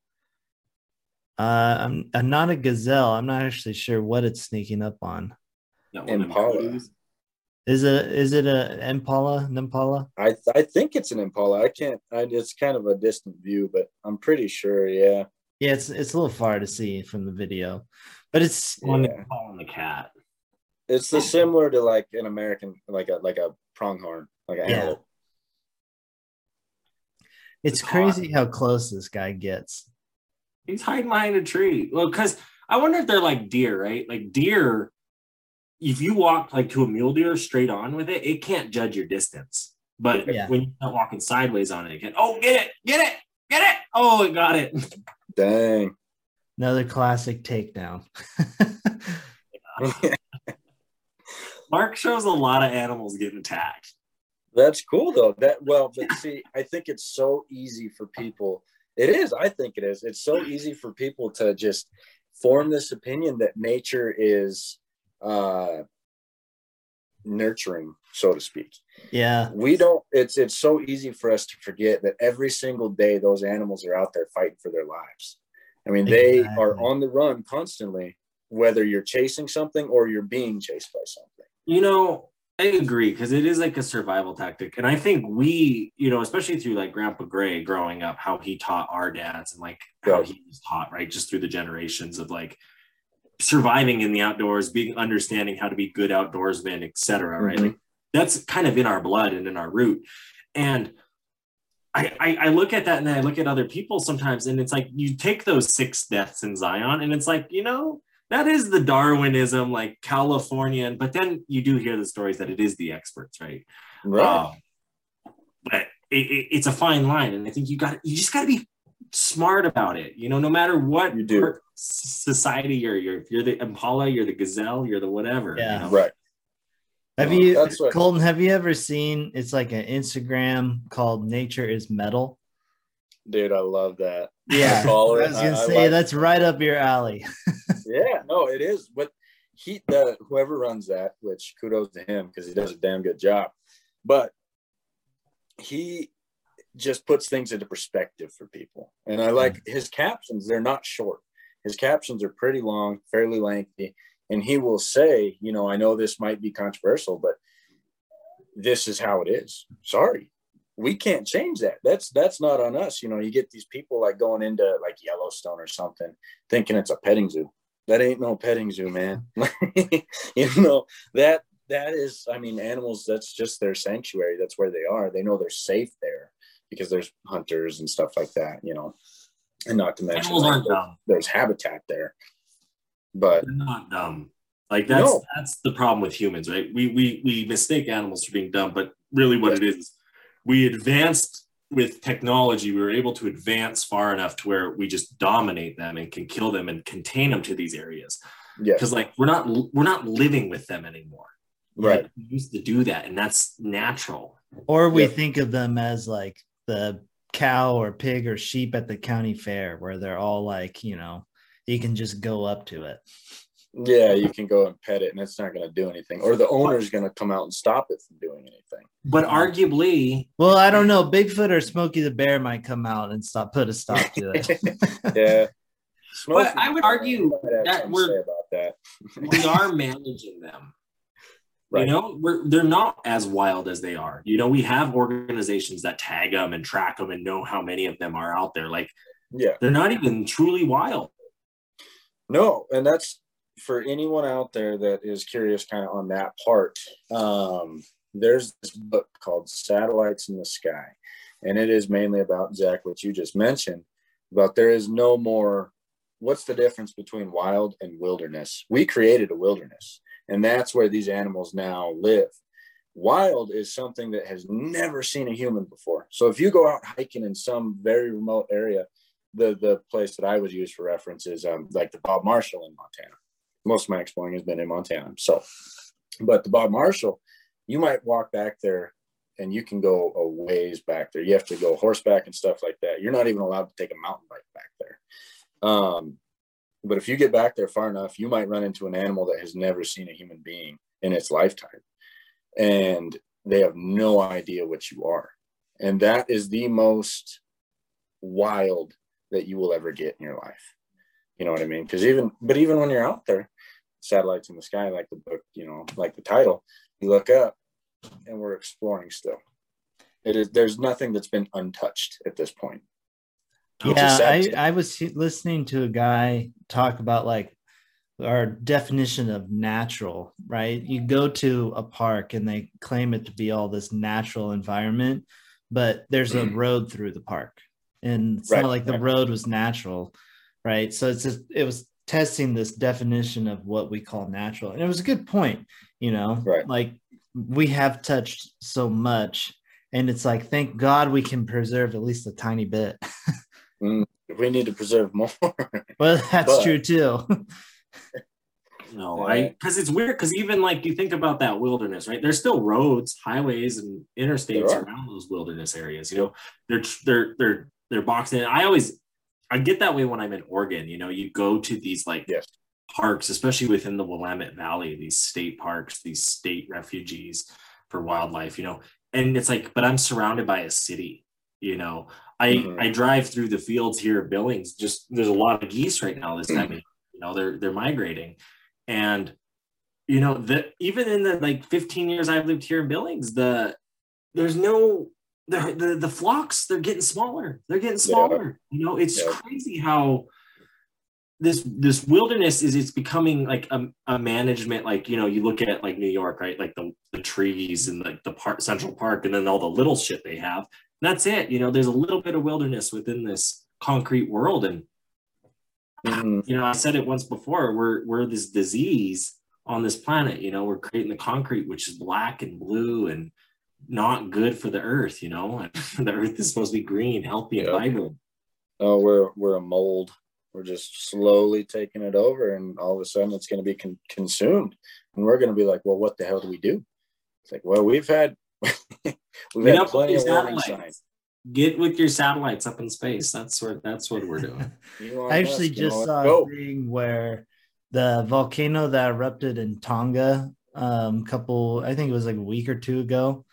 uh I'm, I'm not a gazelle. I'm not actually sure what it's sneaking up on. Impala. Is it is it a impala? An impala? I I think it's an Impala. I can't. I, it's kind of a distant view, but I'm pretty sure. Yeah. Yeah, it's it's a little far to see from the video, but it's One Yeah. calling the cat. It's the similar to like an American, like a like a pronghorn, like an Yeah. antelope. it's It's crazy how close this guy gets. He's hiding behind a tree. Well, because I wonder if they're like deer, right? Like deer, if you walk like to a mule deer straight on with it, it can't judge your distance. But Yeah. when you're walking sideways on it, it can, oh, get it, get it, get it. Oh, it got it. Dang. Another classic takedown. Mark shows a lot of animals getting attacked. That's cool though. That well, but see, I think it's so easy for people. It is. I think it is. It's so easy for people to just form this opinion that nature is uh nurturing, so to speak. yeah, we don't it's it's so easy for us to forget that every single day those animals are out there fighting for their lives i mean they are on the run constantly whether you're chasing something or you're being chased by something You know, I agree because it is like a survival tactic, and I think we, you know, especially through like Grandpa Gray growing up, how he taught our dads and like how Right. he was taught, right, just through the generations of like surviving in the outdoors, being understanding how to be good outdoorsmen, etc. Right, Mhm. like that's kind of in our blood and in our root, and. I, I, I look at that and then I look at other people sometimes, and it's like you take those six deaths in Zion, and it's like, you know, that is the Darwinism, like Californian, but then you do hear the stories that it is the experts, right? Right. Um, but it, it, it's a fine line, and I think you got you just got to be smart about it. You know, no matter what You do. society you're, you're if you're the impala, you're the gazelle, you're the whatever. Yeah. You know? right. Have you, what- Colton? Have you ever seen? It's like an Instagram called "Nature Is Metal." Dude, I love that. Yeah, I was gonna I- I say like- that's right up your alley. Yeah, no, it is. But he, the whoever runs that, which kudos to him because he does a damn good job. But he just puts things into perspective for people, and I like mm. his captions. They're not short. His captions are pretty long, fairly lengthy, and he will say, you know, I know this might be controversial, but this is how it is. Sorry, we can't change that. That's that's not on us. You know, you get these people like going into like Yellowstone or something, thinking it's a petting zoo. That ain't no petting zoo, man. you know that that is. I mean, animals. That's just their sanctuary. That's where they are. They know they're safe there because there's hunters and stuff like that. You know, and not to mention like, aren't there's habitat there. But They're not dumb. Like that's No. that's the problem with humans, right? We we we mistake animals for being dumb, but really what it is, we advanced with technology. We were able to advance far enough to where we just dominate them and can kill them and contain them to these areas. yes, Because like we're not we're not living with them anymore. right. Like, we used to do that, and that's natural. Or we Yeah. think of them as like the cow or pig or sheep at the county fair, where they're all like, you know, you can just go up to it. Yeah, you can go and pet it, and it's not going to do anything, or the owner's going to come out and stop it from doing anything. But arguably, Well, I don't know. Bigfoot or Smokey the Bear might come out and stop, put a stop to it. Yeah. But I would argue that we're- about that. we are managing them. Right. You know, we're they're not as wild as they are. You know, we have organizations that tag them and track them and know how many of them are out there. Like Yeah. they're not even truly wild. No, and that's for anyone out there that is curious kind of on that part. Um, there's this book called Satellites in the Sky, and it is mainly about Zach, what you just mentioned, but there is no more. What's the difference between wild and wilderness? We created a wilderness, and that's where these animals now live. Wild is something that has never seen a human before. So if you go out hiking in some very remote area, the the place that I would use for reference is um, like the Bob Marshall in Montana. Most of my exploring has been in Montana. So, but the Bob Marshall, you might walk back there and you can go a ways back there. You have to go horseback and stuff like that. You're not even allowed to take a mountain bike back there. Um, but if you get back there far enough, you might run into an animal that has never seen a human being in its lifetime. And they have no idea what you are. And that is the most wild that you will ever get in your life. You know what I mean? Because even, but even when you're out there, satellites in the sky, like the book, you know, like the title, you look up and we're exploring still. It is, there's nothing that's been untouched at this point. Yeah, I, I was listening to a guy talk about like our definition of natural, right? You go to a park and they claim it to be all this natural environment, but there's a mm. road through the park. And it's Right, not like the road was natural, right? So it's just, it was testing this definition of what we call natural. And it was a good point, you know, Right. like we have touched so much. And it's like, thank God we can preserve at least a tiny bit. Mm, we need to preserve more. Well, that's But- true too. No, Yeah. I because it's weird because even like you think about that wilderness, right? There's still roads, highways, and interstates around those wilderness areas. You know, they're they're they're they're boxed in. I always I get that way when I'm in Oregon. You know, you go to these like Yes. parks, especially within the Willamette Valley, these state parks, these state refuges for wildlife. You know, and it's like, but I'm surrounded by a city. You know, I Mhm. I drive through the fields here at Billings. Just there's a lot of geese right now this time. You know, they're they're migrating, and you know, the even in the like 15 years I've lived here in Billings, the there's no the the, the flocks they're getting smaller. They're getting smaller. Yeah. You know, it's yeah. crazy how this this wilderness is it's becoming like a, a management like you know you look at like new york right like the, the trees and like the park central park and then all the little shit they have and that's it you know there's a little bit of wilderness within this concrete world and mm-hmm. you know i said it once before we're we're this disease on this planet you know we're creating the concrete which is black and blue and not good for the earth you know? The earth is supposed to be green healthy and vibrant. Oh we're we're a mold. We're just slowly taking it over and all of a sudden it's going to be con- consumed. And we're going to be like well what the hell do we do? It's like well we've had we've had plenty of warning signs. Get with your satellites up in space. That's what that's what we're doing. I actually Musk, just you know, saw go. a thing where the volcano that erupted in tonga um couple i think it was like a week or two ago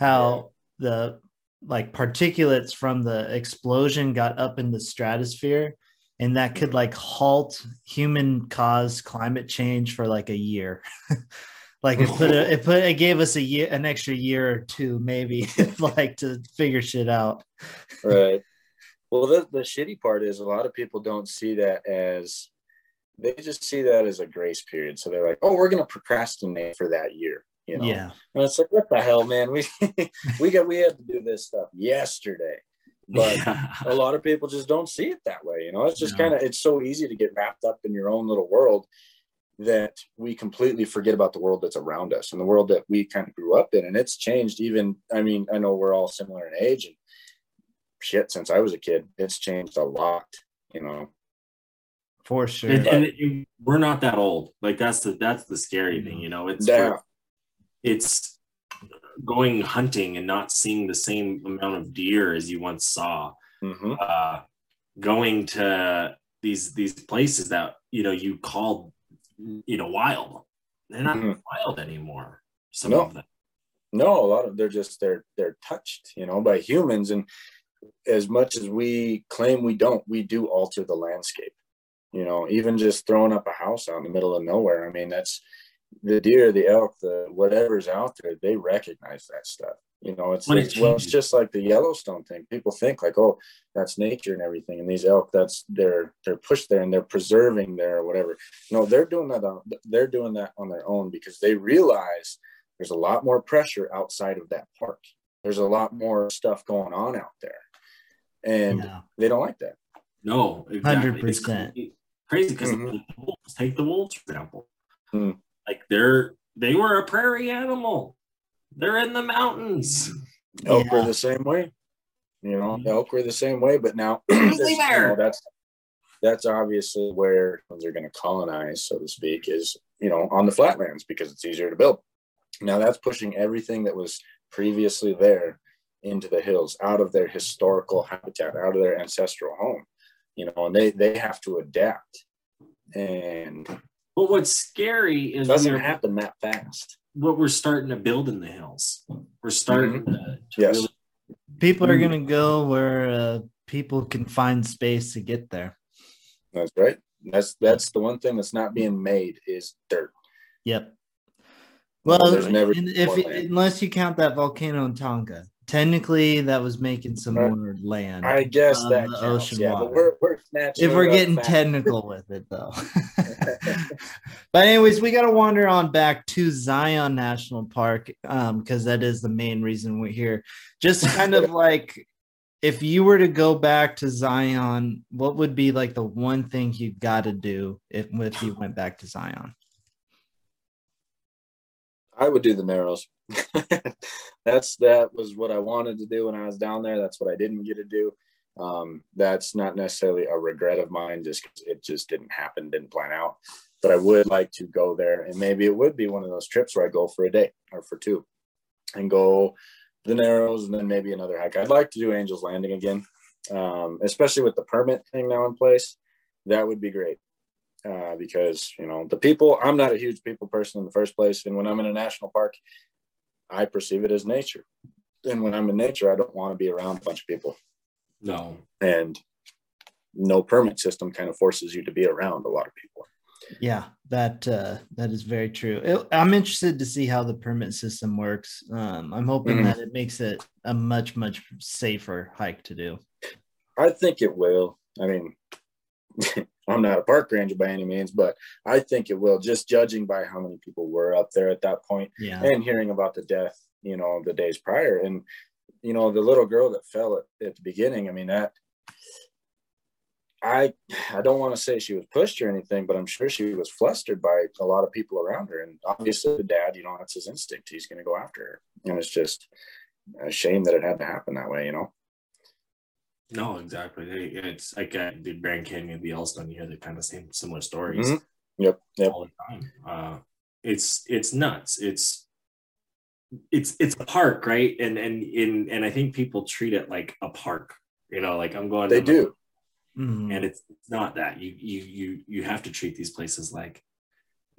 how the like particulates from the explosion got up in the stratosphere and that could like halt human caused climate change for like a year. Like it put a, it put it gave us a year an extra year or two maybe like to figure shit out. Right. Well the, the shitty part is a lot of people don't see that as they just see that as a grace period. So they're like oh we're going to procrastinate for that year you know? Yeah. And it's like what the hell man? We we got we had to do this stuff yesterday. But yeah. a lot of people just don't see it that way you know? It's just no. kind of it's so easy to get wrapped up in your own little world that we completely forget about the world that's around us and the world that we kind of grew up in. And it's changed even i mean i know we're all similar in age and shit since i was a kid it's changed a lot you know? For sure. And, and it, we're not that old. Like that's the that's the scary thing you know? It's yeah. It's going hunting and not seeing the same amount of deer as you once saw. Mm-hmm. Uh, going to these these places that you know you called you know wild, they're not mm-hmm. wild anymore. Some no. of them. No, a lot of they're just they're they're touched, you know, by humans, and as much as we claim we don't, we do alter the landscape. You know, even just throwing up a house out in the middle of nowhere. I mean, that's the deer, the elk, the whatever's out there, they recognize that stuff. You know, it's, it's well, it's just like the Yellowstone thing. People think like, oh, that's nature and everything, and these elk, that's they're they're pushed there and they're preserving there, or whatever. No, they're doing that. On, they're doing that on their own because they realize there's a lot more pressure outside of that park. There's a lot more stuff going on out there, and yeah. they don't like that. No, hundred exactly. percent crazy because mm-hmm. take the wolves for example. Mm. Like they're they were a prairie animal. They're in the mountains. Elk yeah. were the same way. You know, mm-hmm. elk were the same way, but now you know, that's that's obviously where they're going to colonize, so to speak, is you know on the flatlands because it's easier to build. Now that's pushing everything that was previously there into the hills, out of their historical habitat, out of their ancestral home. You know, and they they have to adapt. And but what's scary is it doesn't happen that fast. What we're starting to build in the hills. We're starting mm-hmm. to, to yes. Really... People are going to go where uh, people can find space to get there. That's right. That's that's the one thing that's not being made is dirt. Yep. Well, there's never if unless you count that volcano in Tonga, technically that was making some more land. I guess that the ocean yeah, water. We're, we're if we're getting technical with it, though. but anyways, we got to wander on back to Zion National Park because um, that is the main reason we're here. Just kind of like if you were to go back to Zion, what would be like the one thing you got to do if if you went back to Zion? I would do the Narrows. that's that was what I wanted to do when I was down there. That's what I didn't get to do. Um, that's not necessarily a regret of mine, just it just didn't happen, didn't plan out. But I would like to go there, and maybe it would be one of those trips where I go for a day or for two, and go the Narrows, and then maybe another hike. I'd like to do Angels Landing again, um, especially with the permit thing now in place. That would be great uh, because you know the people. I'm not a huge people person in the first place, and when I'm in a national park, I perceive it as nature. And when I'm in nature, I don't want to be around a bunch of people. No. And no permit system kind of forces you to be around a lot of people. Yeah, that uh, that is very true. It, I'm interested to see how the permit system works. Um, I'm hoping Mhm. that it makes it a much much safer hike to do. I think it will. I mean, I'm not a park ranger by any means, but I think it will. Just judging by how many people were up there at that point, Yeah, and hearing about the death, you know, the days prior, and you know, the little girl that fell at, at the beginning. I mean, that I I don't want to say she was pushed or anything, but I'm sure she was flustered by a lot of people around her, and obviously the dad, you know, that's his instinct. He's going to go after her, and it's just a shame that it had to happen that way, you know. No, exactly. It's like uh, the Grand Canyon, the Yellowstone. You hear the kind of same similar stories Mhm. Yep, yep. all the time. Uh, it's it's nuts. It's it's it's a park, right? And and in and I think people treat it like a park. You know, like I'm going. They I'm do. Mhm. and it's it's not that you you you you have to treat these places like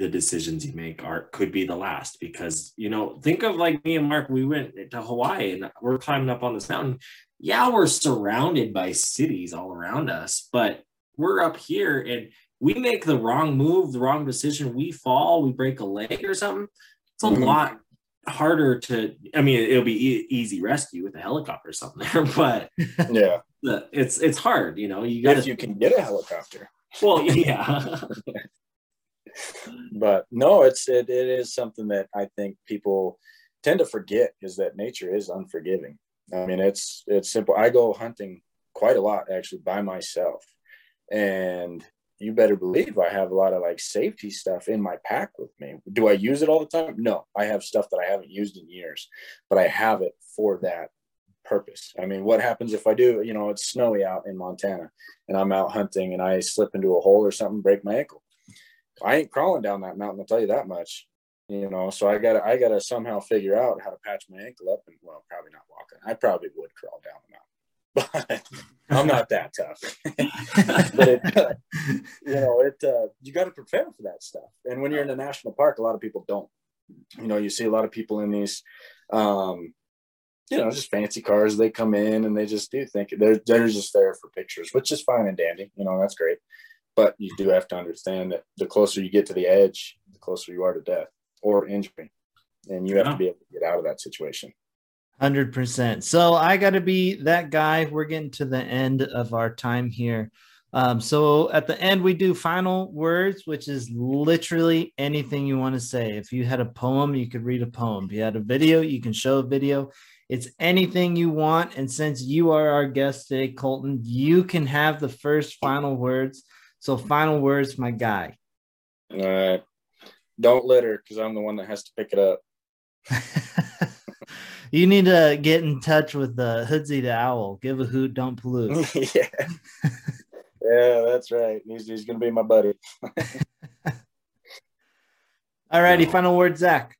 the decisions you make are could be the last because you know think of like me and mark we went to hawaii and we're climbing up on this mountain yeah we're surrounded by cities all around us but we're up here and we make the wrong move the wrong decision we fall we break a leg or something it's a Mhm. lot harder to i mean it'll be e- easy rescue with a helicopter or something there but Yeah, the, it's it's hard you know you gotta if you can get a helicopter. well, yeah. but no it's it, it is something that i think people tend to forget is that nature is unforgiving. I mean it's it's simple. I go hunting quite a lot actually by myself. And you better believe i have a lot of like safety stuff in my pack with me. Do i use it all the time? No i have stuff that i haven't used in years but i have it for that purpose. I mean what happens if i do you know it's snowy out in montana and i'm out hunting and i slip into a hole or something break my ankle I ain't crawling down that mountain. I'll tell you that much. You know, so I gotta I gotta somehow figure out how to patch my ankle up, and well, probably not walking. I probably would crawl down the mountain, but I'm not that tough. but it, you know, it uh, you got to prepare for that stuff. And when you're in a national park, a lot of people don't. You know, you see a lot of people in these, um, you know, just fancy cars. They come in and they just do think they're they're just there for pictures, which is fine and dandy. You know, that's great. But you do have to understand that the closer you get to the edge, the closer you are to death or injury, and you have Yeah. to be able to get out of that situation. Hundred percent. So I got to be that guy. We're getting to the end of our time here. Um, so at the end, we do final words, which is literally anything you want to say. If you had a poem, you could read a poem. If you had a video, you can show a video. It's anything you want. And since you are our guest today, Colton, you can have the first final words. So final words, my guy. All right. Don't litter because I'm the one that has to pick it up. you need to get in touch with the Woodsy the Owl. Give a hoot, don't pollute. yeah. yeah, that's right. He's, he's going to be my buddy. All righty, final word, Zach.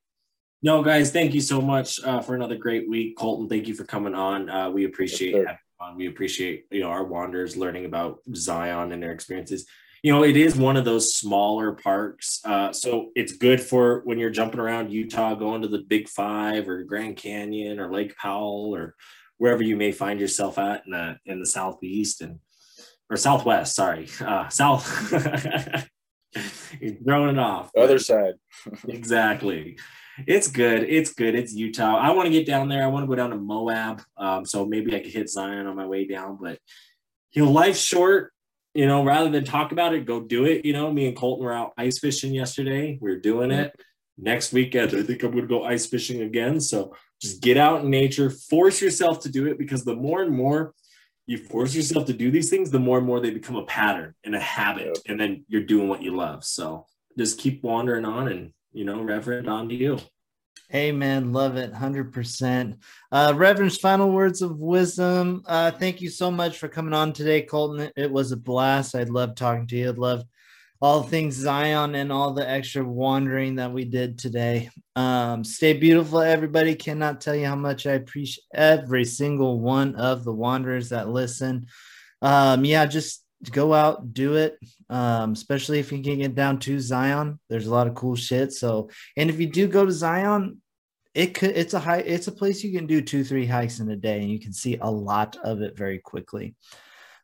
No, guys, thank you so much uh, for another great week. Colton, thank you for coming on. Uh, we appreciate Yes, sir. having you on. We appreciate you know our wanderers learning about Zion and their experiences. You know, it is one of those smaller parks, uh, so it's good for when you're jumping around Utah, going to the Big Five or Grand Canyon or Lake Powell or wherever you may find yourself at in the in the southeast and or southwest. Sorry, uh, south. You're throwing it off. Other side. exactly. It's good. It's good. It's Utah. I want to get down there. I want to go down to Moab. Um, so maybe I could hit Zion on my way down. But you know, life's short. You know, rather than talk about it, go do it. You know, me and Colton were out ice fishing yesterday. We are doing it. Next weekend, I think I'm going to go ice fishing again. So just get out in nature, force yourself to do it because the more and more you force yourself to do these things, the more and more they become a pattern and a habit. And then you're doing what you love. So just keep wandering on and, you know, Reverend, on to you. Amen. Love it. 100%. Uh, Reverend's final words of wisdom. Uh, thank you so much for coming on today, Colton. It, was a blast. I'd love talking to you. I'd love all things Zion and all the extra wandering that we did today. Um, stay beautiful, everybody. Cannot tell you how much I appreciate every single one of the wanderers that listen. Um, yeah, just go out, do it. Um, especially if you can get down to Zion. There's a lot of cool shit. So, and if you do go to Zion, it could it's a high it's a place you can do two three hikes in a day and you can see a lot of it very quickly.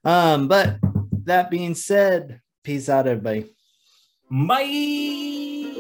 Um, but that being said, peace out, everybody. Bye.